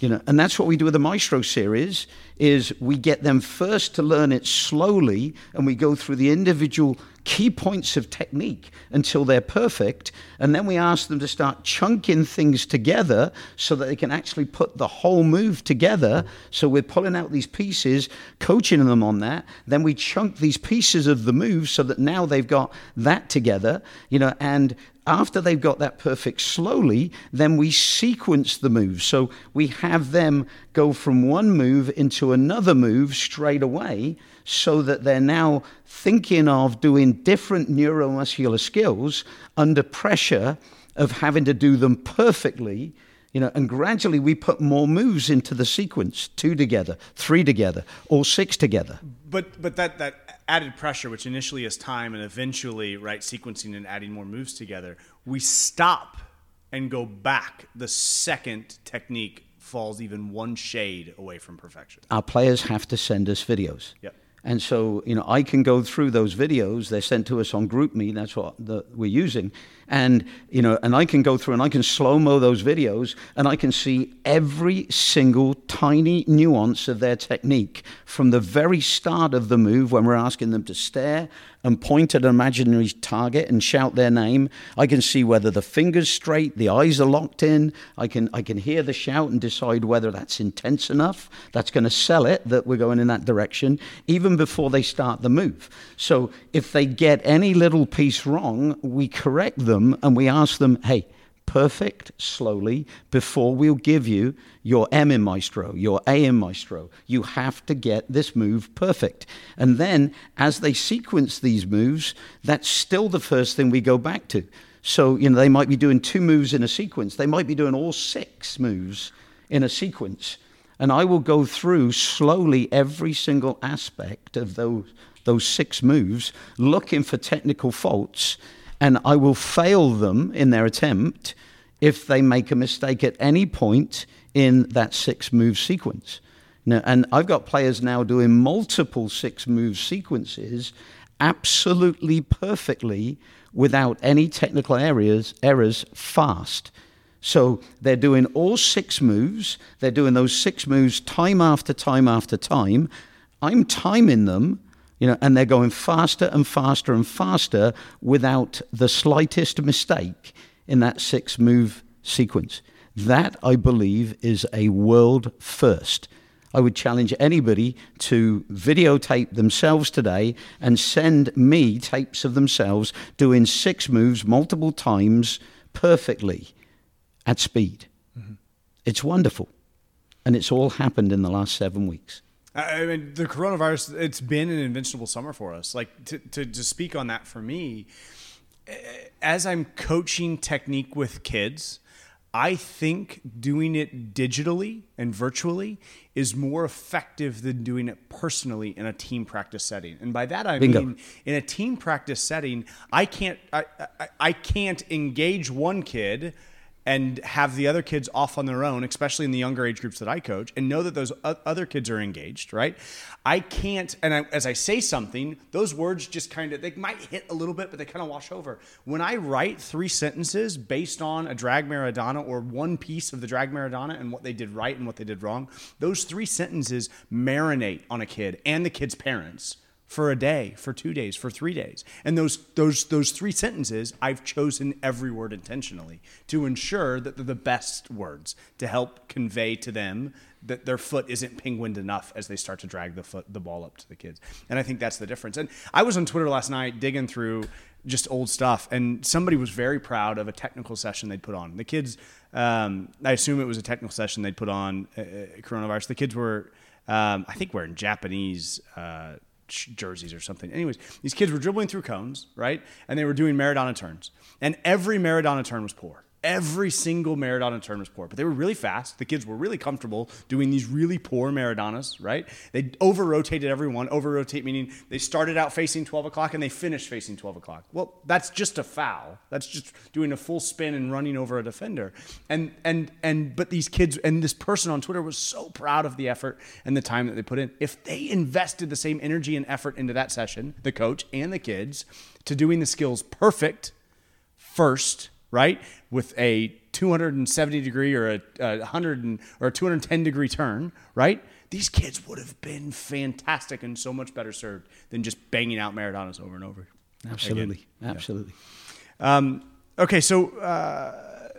You know, and that's what we do with the Maestro series is we get them first to learn it slowly and we go through the individual key points of technique until they're perfect and then we ask them to start chunking things together so that they can actually put the whole move together. So we're pulling out these pieces coaching them on that. Then we chunk these pieces of the move so that now they've got that together you know and after they've got that perfect slowly, then we sequence the moves. So we have them go from one move into another move straight away so that they're now thinking of doing different neuromuscular skills under pressure of having to do them perfectly you know, and gradually we put more moves into the sequence, two together, three together, or six together. But but that that added pressure, which initially is time and eventually right sequencing and adding more moves together, we stop and go back the second technique falls even one shade away from perfection. Our players have to send us videos. Yep. And so, you know, I can go through those videos. They're sent to us on GroupMe. That's what the, we're using. And, you know, and I can go through and I can slow mo those videos and I can see every single tiny nuance of their technique from the very start of the move when we're asking them to stare and point at an imaginary target and shout their name. I can see whether the finger's straight, the eyes are locked in. I can, I can hear the shout and decide whether that's intense enough, that's going to sell it, that we're going in that direction, even before they start the move. So if they get any little piece wrong, we correct them and we ask them, hey, perfect slowly before we'll give you your M in Maestro, your A in Maestro. You have to get this move perfect. And then as they sequence these moves, that's still the first thing we go back to. So, you know, they might be doing two moves in a sequence. They might be doing all six moves in a sequence. And I will go through slowly every single aspect of those, those six moves, looking for technical faults and I will fail them in their attempt if they make a mistake at any point in that six move sequence. Now, and I've got players now doing multiple six move sequences absolutely perfectly without any technical areas, errors fast. So they're doing all six moves. They're doing those six moves time after time after time. I'm timing them you know, and they're going faster and faster and faster without the slightest mistake in that six move sequence. That, I believe, is a world first. I would challenge anybody to videotape themselves today and send me tapes of themselves doing six moves multiple times perfectly at speed. Mm-hmm. It's wonderful. and it's all happened in the last seven weeks. I mean, the coronavirus, it's been an invincible summer for us. Like, to, to, to speak on that for me, eh, as I'm coaching technique with kids, I think doing it digitally and virtually is more effective than doing it personally in a team practice setting. And by that I Bingo. mean in a team practice setting, I can't I, I, I can't engage one kid and have the other kids off on their own, especially in the younger age groups that I coach, and know that those other kids are engaged, right? I can't, and I, as I say something, those words just kind of, they might hit a little bit, but they kind of wash over. When I write three sentences based on a drag Maradona or one piece of the drag Maradona and what they did right and what they did wrong, those three sentences marinate on a kid and the kid's parents for a day, for two days, for three days. And those those those three sentences, I've chosen every word intentionally to ensure that they're the best words to help convey to them that their foot isn't penguined enough as they start to drag the foot the ball up to the kids. And I think that's the difference. And I was on Twitter last night digging through just old stuff, and somebody was very proud of a technical session they'd put on. The kids, um, I assume it was a technical session they'd put on uh, uh, coronavirus. The kids were, um, I think, wearing Japanese. Uh, jerseys or something. Anyways, these kids were dribbling through cones, right? And they were doing Maradona turns. And every Maradona turn was poor. Every single Maradona turn was poor, but they were really fast. The kids were really comfortable doing these really poor Maradonas, right? They over rotated everyone. Over rotate meaning they started out facing 12 o'clock and they finished facing 12 o'clock. Well, that's just a foul. That's just doing a full spin and running over a defender. And and and but these kids and this person on Twitter was so proud of the effort and the time that they put in. If they invested the same energy and effort into that session, the coach and the kids, to doing the skills perfect first, right? With a 270 degree or a, a 100 and, or a 210 degree turn, right? These kids would have been fantastic and so much better served than just banging out Maradonas over and over. Absolutely, Again. absolutely. Um, okay, so uh,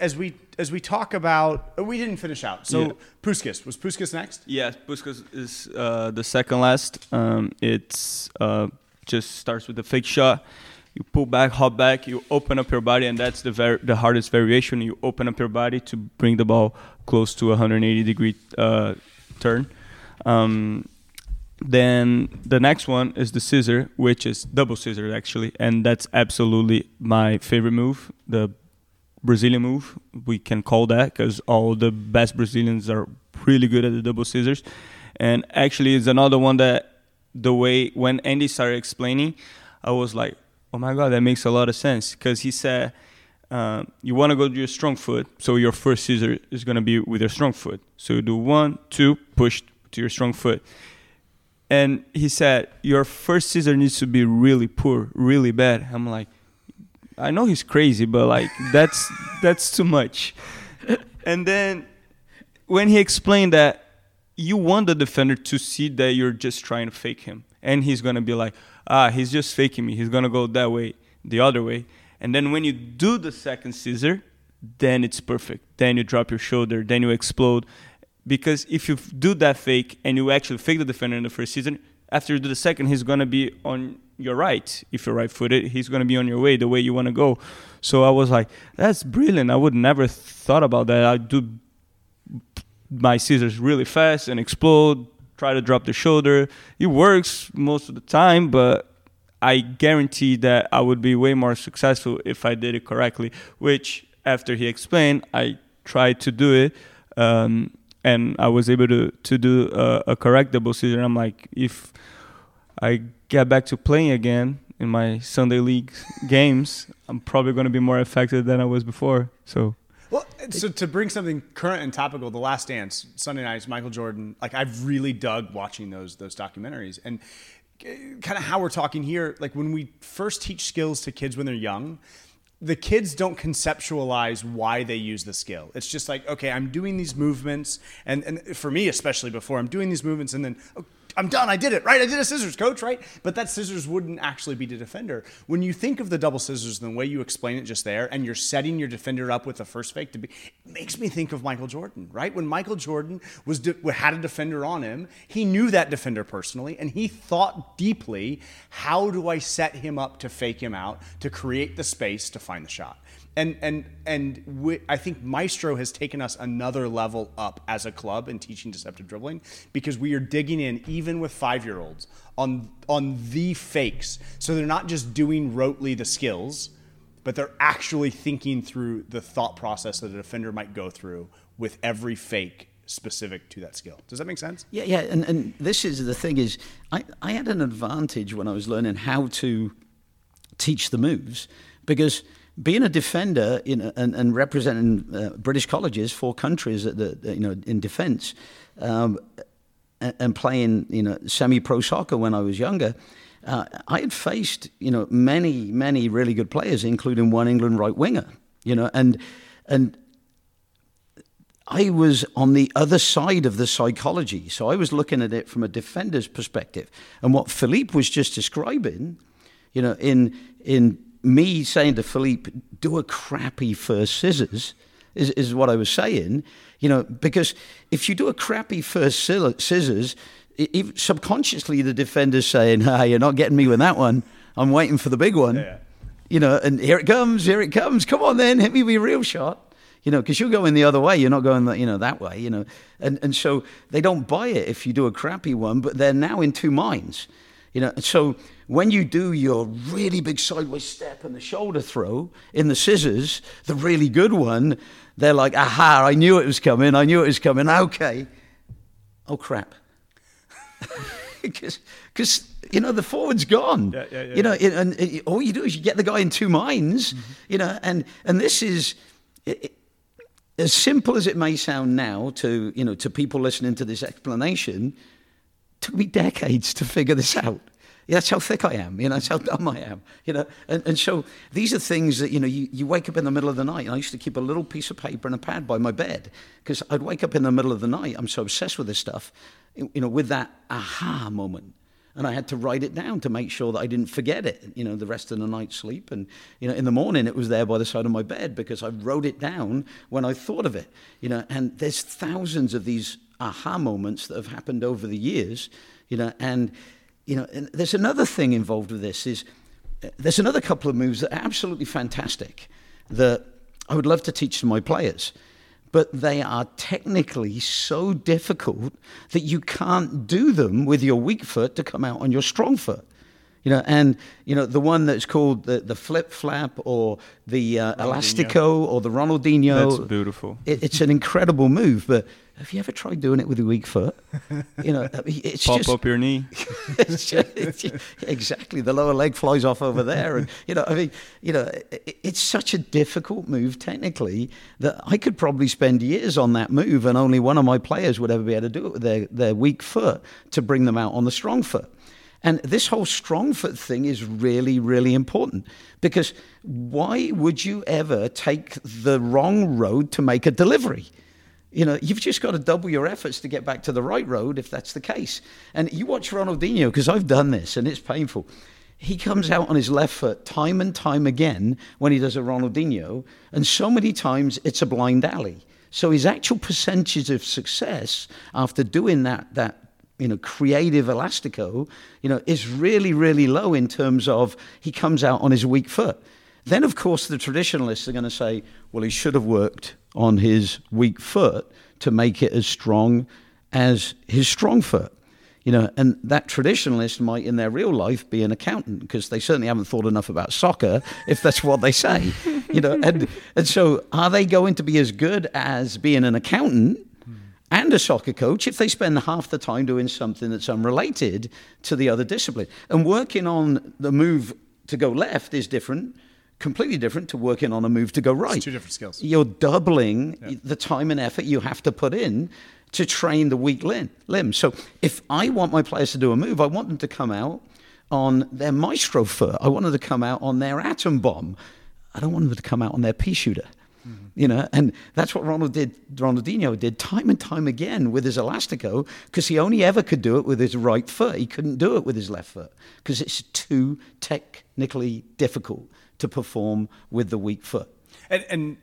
as we as we talk about, we didn't finish out. So Yeah. Puskas was Puskas next. Yes, Puskas is uh, the second last. Um, it's uh, just starts with the fake shot. You pull back, hop back, you open up your body, and that's the ver- the hardest variation. You open up your body to bring the ball close to a 180 degree uh, turn. Um, then the next one is the scissor, which is double scissor actually, and that's absolutely my favorite move. The Brazilian move, we can call that because all the best Brazilians are really good at the double scissors. And actually, it's another one that the way when Andy started explaining, I was like, oh my god, that makes a lot of sense because he said. Uh, you want to go to your strong foot, so your first scissor is going to be with your strong foot. So you do one, two, push to your strong foot. And he said, Your first scissor needs to be really poor, really bad. I'm like, I know he's crazy, but like that's that's too much. And then when he explained that you want the defender to see that you're just trying to fake him. And he's gonna be like, ah, he's just faking me. He's gonna go that way, the other way. And then when you do the second scissor, then it's perfect. Then you drop your shoulder, then you explode. Because if you do that fake and you actually fake the defender in the first season, after you do the second, he's gonna be on your right. If you're right footed, he's gonna be on your way, the way you wanna go. So I was like, that's brilliant. I would never thought about that. I do my scissors really fast and explode, try to drop the shoulder. It works most of the time, but I guarantee that I would be way more successful if I did it correctly, which after he explained, I tried to do it. Um, and I was able to, to do a, a correct double scissor. I'm like, if I get back to playing again in my Sunday league games, I'm probably going to be more effective than I was before. So Well, so to bring something current and topical, The Last Dance, Sunday nights, Michael Jordan. Like I've really dug watching those those documentaries, and eh, kind of how we're talking here. Like when we first teach skills to kids when they're young, the kids don't conceptualize why they use the skill. It's just like, okay, I'm doing these movements, and and for me especially before I'm doing these movements, and then. Oh, I'm done. I did it, right? I did a scissors, coach, right? But that scissors wouldn't actually be the defender. When you think of the double scissors, the way you explain it just there, and you're setting your defender up with the first fake to be, it makes me think of Michael Jordan, right? When Michael Jordan was de- had a defender on him, he knew that defender personally, and he thought deeply, how do I set him up to fake him out to create the space to find the shot? And and and we, I think Maestro has taken us another level up as a club in teaching deceptive dribbling because we are digging in even with five year olds on on the fakes. So they're not just doing rotely the skills, but they're actually thinking through the thought process that a defender might go through with every fake specific to that skill. Does that make sense? Yeah, yeah. And, and this is the thing is, I, I had an advantage when I was learning how to teach the moves because being a defender in, and, and, representing uh, British colleges, for countries at the, you know in defence, um, and, and, playing you know semi-pro soccer when I was younger, uh, I had faced you know many many really good players, including one England right winger, you know, and and I was on the other side of the psychology, so I was looking at it from a defender's perspective, and what Philippe was just describing, you know, in in me saying to Philippe, do a crappy first scissors, is, is what I was saying. You know, because if you do a crappy first scissors, subconsciously the defender's saying, ah, you're not getting me with that one. I'm waiting for the big one. Yeah. You know, and here it comes, here it comes. Come on then, hit me with a real shot. You know, because you're going the other way. You're not going, you know, that way. You know, and and so they don't buy it if you do a crappy one. But they're now in two minds. You know, so when you do your really big sideways step and the shoulder throw in the scissors, the really good one, they're like, aha, I knew it was coming. I knew it was coming. Okay. Oh, crap. Because, you know, the forward's gone. Yeah, yeah, yeah, you know, and, all you do is you get the guy in two minds, mm-hmm. you know, and, and this is. It, as simple as it may sound now to you know to people listening to this explanation, took me decades to figure this out. Yeah, that's how thick I am. You know, that's how dumb I am. You know, and, and so these are things that you know. You, you wake up in the middle of the night. I used to keep a little piece of paper and a pad by my bed because I'd wake up in the middle of the night. I'm so obsessed with this stuff. You know, with that aha moment, and I had to write it down to make sure that I didn't forget it. You know, the rest of the night's sleep, and you know, in the morning it was there by the side of my bed because I wrote it down when I thought of it. You know, and there's thousands of these aha moments that have happened over the years. You know, and you know, and there's another thing involved with this is uh, there's another couple of moves that are absolutely fantastic that I would love to teach to my players, but they are technically so difficult that you can't do them with your weak foot to come out on your strong foot. You know, and you know the one that's called the, the flip flap or the uh, elastico or the Ronaldinho. That's beautiful. It, it's an incredible move, but have you ever tried doing it with a weak foot? You know, it's pop just, up your knee. it's just, it's exactly, the lower leg flies off over there, and you know, I mean, you know, it, it's such a difficult move technically that I could probably spend years on that move, and only one of my players would ever be able to do it with their their weak foot to bring them out on the strong foot. And this whole strong foot thing is really, really important because why would you ever take the wrong road to make a delivery? You know, you've just got to double your efforts to get back to the right road if that's the case. And you watch Ronaldinho, because I've done this and it's painful. He comes out on his left foot time and time again when he does a Ronaldinho, and so many times it's a blind alley. So his actual percentage of success after doing that, that you know, creative elastico, you know, is really, really low in terms of he comes out on his weak foot. Then, of course, the traditionalists are going to say, well, he should have worked on his weak foot to make it as strong as his strong foot. You know, and that traditionalist might in their real life be an accountant because they certainly haven't thought enough about soccer if that's what they say. You know, and and so are they going to be as good as being an accountant and a soccer coach if they spend half the time doing something that's unrelated to the other discipline? And working on the move to go left is different completely different to working on a move to go right. It's two different skills. You're doubling yeah. the time and effort you have to put in to train the weak limb. limb. So if I want my players to do a move, I want them to come out on their maestro foot. I want them to come out on their atom bomb. I don't want them to come out on their pea shooter. Mm-hmm. You know, and that's what Ronald did. Ronaldinho did time and time again with his elastico because he only ever could do it with his right foot. He couldn't do it with his left foot because it's too technically difficult to perform with the weak foot. And, and,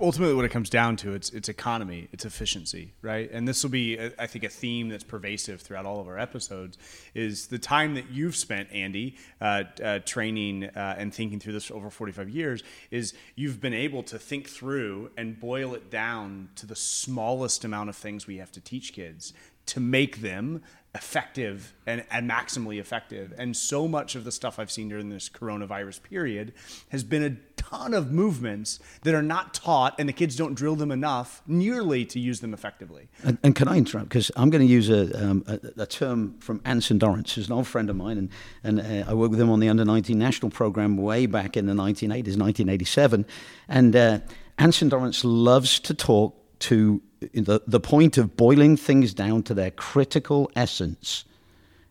ultimately, what it comes down to, it's it's economy, it's efficiency, right? And this will be, uh, I think, a theme that's pervasive throughout all of our episodes. Is the time that you've spent, Andy, uh, uh, training uh, and thinking through this over 45 years, is you've been able to think through and boil it down to the smallest amount of things we have to teach kids to make them effective and, and maximally effective. And so much of the stuff I've seen during this coronavirus period has been a ton of movements that are not taught, and the kids don't drill them enough nearly to use them effectively. And, and can I interrupt? Because I'm going to use a, um, a, a, term from Anson Dorrance, who's an old friend of mine, and, and uh, I worked with him on the under 19 national program way back in the 1980s, 1987. And uh, Anson Dorrance loves to talk to the, the point of boiling things down to their critical essence.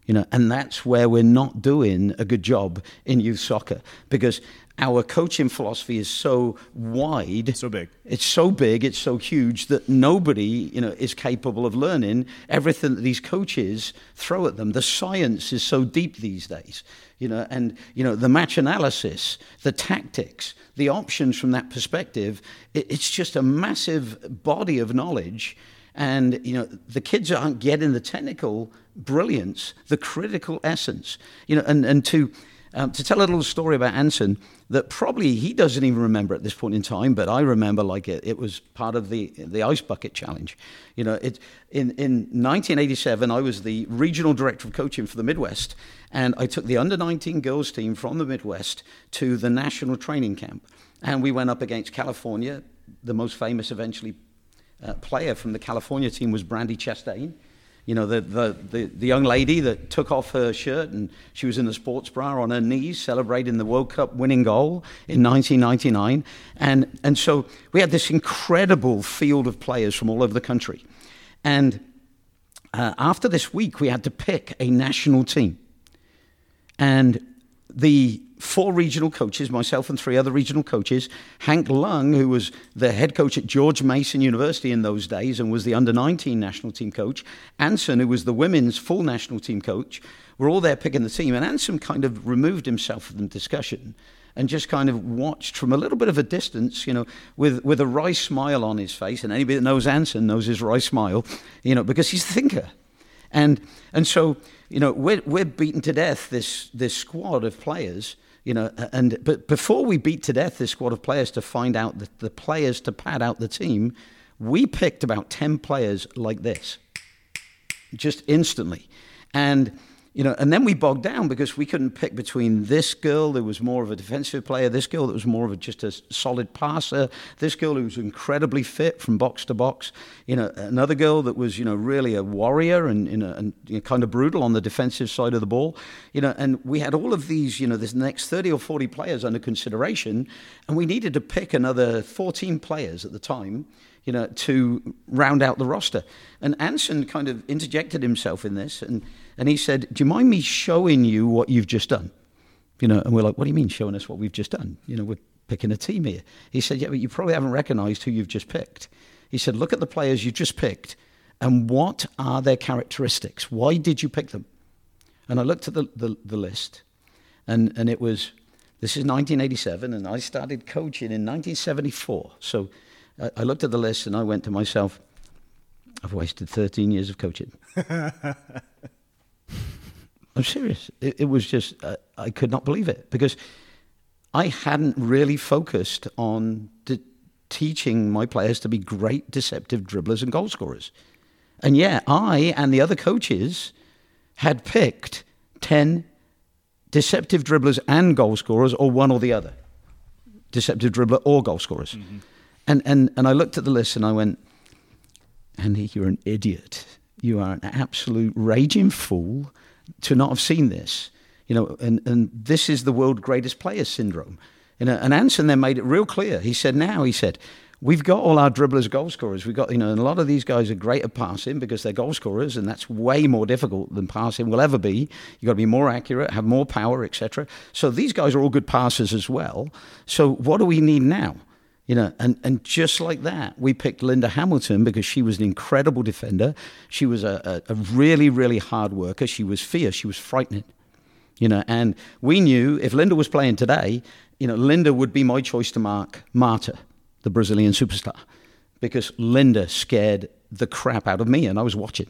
You know, and that's where we're not doing a good job in youth soccer because our coaching philosophy is so wide, so big. It's so big, it's so huge that nobody, you know, is capable of learning everything that these coaches throw at them. The science is so deep these days, you know, and you know the match analysis, the tactics, the options from that perspective. It, it's just a massive body of knowledge, and you know the kids aren't getting the technical brilliance, the critical essence, you know, and and to um, to tell a little story about Anson that probably he doesn't even remember at this point in time, but I remember like it, it was part of the the ice bucket challenge. You know, it in in 1987 I was the regional director of coaching for the Midwest, and I took the under 19 girls team from the Midwest to the national training camp, and we went up against California. The most famous eventually uh, player from the California team was Brandi Chastain you know, the, the, the, the, young lady that took off her shirt and she was in a sports bra on her knees celebrating the World Cup winning goal in 1999. And, and so we had this incredible field of players from all over the country. And uh, after this week, we had to pick a national team. And the four regional coaches, myself and three other regional coaches. Hank Leung, who was the head coach at George Mason University in those days and was the under 19 national team coach. Anson, who was the women's full national team coach, were all there picking the team. And Anson kind of removed himself from the discussion and just kind of watched from a little bit of a distance, you know, with, with a wry smile on his face. And anybody that knows Anson knows his wry smile, you know, because he's a thinker. And, and so, you know, we're, we're beaten to death, this, this squad of players you know, and but before we beat to death this squad of players to find out the, the players to pad out the team, we picked about ten players like this, just instantly, and you know, and then we bogged down because we couldn't pick between this girl that was more of a defensive player, this girl that was more of a, just a solid passer, this girl who was incredibly fit from box to box, you know, another girl that was, you know, really a warrior and, you know, and you know, kind of brutal on the defensive side of the ball, you know, and we had all of these, you know, this next 30 or 40 players under consideration, and we needed to pick another 14 players at the time you know, to round out the roster. And Anson kind of interjected himself in this, and, and he said, Do you mind me showing you what you've just done? You know, and we're like, What do you mean showing us what we've just done? You know, we're picking a team here. He said, Yeah, but you probably haven't recognized who you've just picked. He said, Look at the players you just picked, and what are their characteristics? Why did you pick them? And I looked at the, the, the list, and, and it was this is 1987, and I started coaching in 1974. So I, I looked at the list and I went to myself, I've wasted 13 years of coaching. I'm serious. It, it was just, uh, I could not believe it because I hadn't really focused on de- teaching my players to be great deceptive dribblers and goal scorers. And yeah, I and the other coaches had picked 10 deceptive dribblers and goal scorers, or one or the other deceptive dribbler or goal scorers. Mm-hmm. And, and, and I looked at the list and I went, Andy, you're an idiot. You are an absolute raging fool to not have seen this. You know, and, and this is the world greatest player syndrome. And uh, Anson then made it real clear. He said, now, he said, we've got all our dribblers, goal scorers. We've got, you know, and a lot of these guys are great at passing because they're goal scorers, and that's way more difficult than passing will ever be. You've got to be more accurate, have more power, etc. So these guys are all good passers as well. So what do we need now? You know, and, and just like that, we picked Linda Hamilton because she was an incredible defender. She was a, a, a really, really hard worker. She was fierce. She was frightening. You know, and we knew if Linda was playing today, you know, Linda would be my choice to mark Marta, the Brazilian superstar, because Linda scared the crap out of me, and I was watching.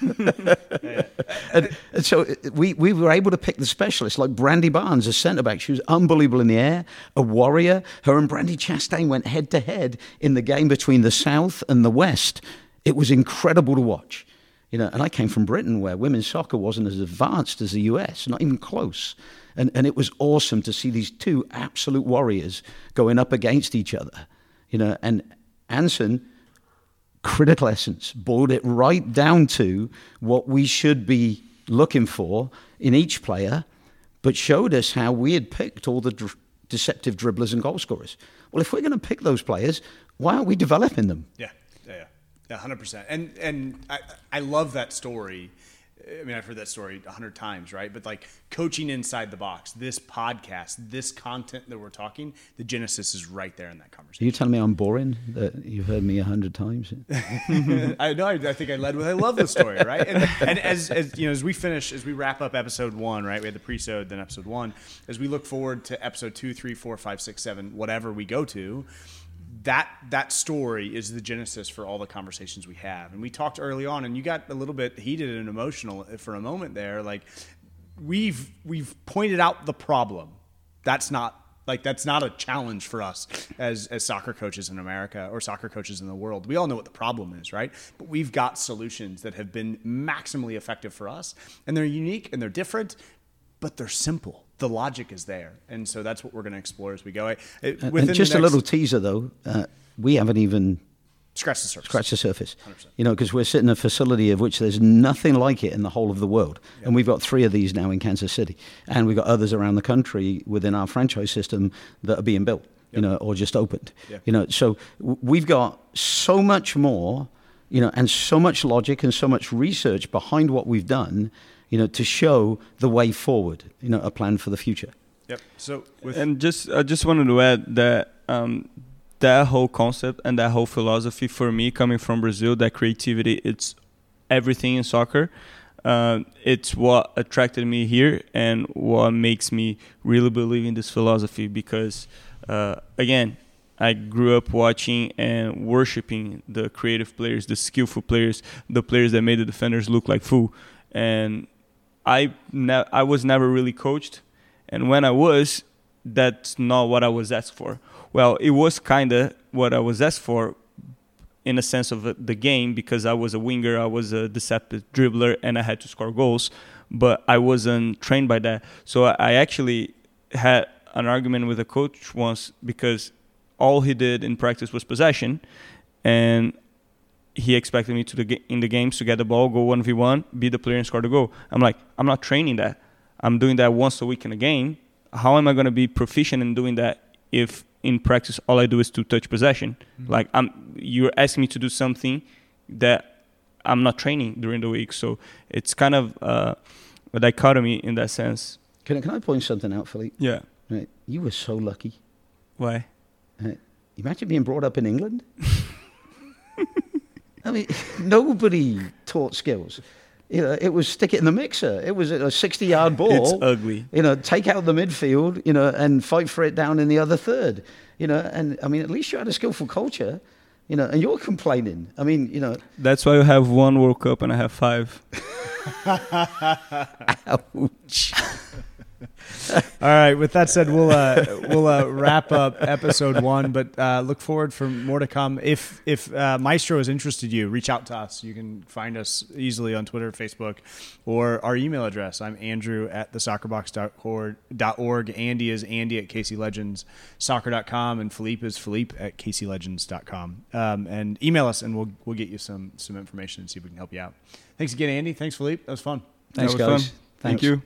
And, and, so uh, we, we were able to pick the specialists like Brandy Barnes, a centre back. She was unbelievable in the air, a warrior. Her and Brandi Chastain went head to head in the game between the South and the West. It was incredible to watch. You know, and I came from Britain where women's soccer wasn't as advanced as the US, not even close. And, and it was awesome to see these two absolute warriors going up against each other. You know, and Anson critical essence, boiled it right down to what we should be looking for in each player, but showed us how we had picked all the dr- deceptive dribblers and goal scorers. Well, if we're going to pick those players, why aren't we developing them? Yeah, yeah, yeah, hundred percent. And and I I love that story I mean, I've heard that story a hundred times, right? But like coaching inside the box, this podcast, this content that we're talking, the genesis is right there in that conversation. Are you telling me I'm boring? That you've heard me a hundred times? I know. I, I, think I led with I love the story, right? And, and as, as you know, as we finish, as we wrap up episode one, right? We had the pre-sode, then episode one. As we look forward to episode two, three, four, five, six, seven, whatever we go to that that story is the genesis for all the conversations we have. And we talked early on, and you got a little bit heated and emotional for a moment there. Like we've we've pointed out the problem. That's not like that's not a challenge for us as as soccer coaches in America or soccer coaches in the world. We all know what the problem is, right? But we've got solutions that have been maximally effective for us, and they're unique and they're different, but they're simple the logic is there, and so that's what we're going to explore as we go. It, and just a little teaser, though, uh, we haven't even scratched the surface. Scratch the surface. 100%. You know, because we're sitting in a facility of which there's nothing like it in the whole of the world, yep. and we've got three of these now in Kansas City, and we've got others around the country within our franchise system that are being built. Yep. You know, or just opened. Yep. You know, so we've got so much more. You know, and so much logic and so much research behind what we've done you know, to show the way forward, you know, a plan for the future. Yep. So, and just I just wanted to add that um, that whole concept and that whole philosophy for me, coming from Brazil, that creativity, it's everything in soccer. Uh, it's what attracted me here and what makes me really believe in this philosophy because, uh, again, I grew up watching and worshiping the creative players, the skillful players, the players that made the defenders look like fool. And I ne- I was never really coached, and when I was, that's not what I was asked for. Well, it was kind of what I was asked for, in a sense of uh, the game because I was a winger, I was a deceptive dribbler, and I had to score goals. But I wasn't trained by that, so I actually had an argument with a coach once because all he did in practice was possession, and he expected me to the in the games to get the ball, go one v one, be the player and score the goal. I'm like, I'm not training that. I'm doing that once a week in a game. How am I going to be proficient in doing that if in practice all I do is to touch possession? Mm-hmm. Like I'm, you're asking me to do something that I'm not training during the week. So it's kind of uh, a dichotomy in that sense. Can I, can I point something out, Philippe? Yeah. Right. You were so lucky. Why? Uh, imagine being brought up in England. I mean, nobody taught skills. You know, it was stick it in the mixer. It was a 60-yard ball. It's ugly. You know, take out the midfield. You know, and fight for it down in the other third. You know, and I mean, at least you had a skillful culture. You know, and you're complaining. I mean, you know. That's why you have one World Cup and I have five. Ouch. All right. With that said, we'll uh, we'll uh, wrap up episode one, but uh, look forward for more to come. If if uh, Maestro has interested you, reach out to us. You can find us easily on Twitter, Facebook, or our email address. I'm Andrew at thesoccerbox.org. Andy is Andy at KCLegendsSoccer.com, and Philippe is Philippe at KCLegends.com. Um, and email us, and we'll we'll get you some some information and see if we can help you out. Thanks again, Andy. Thanks, Philippe. That was fun. Thanks, that was guys. Fun. Thank you.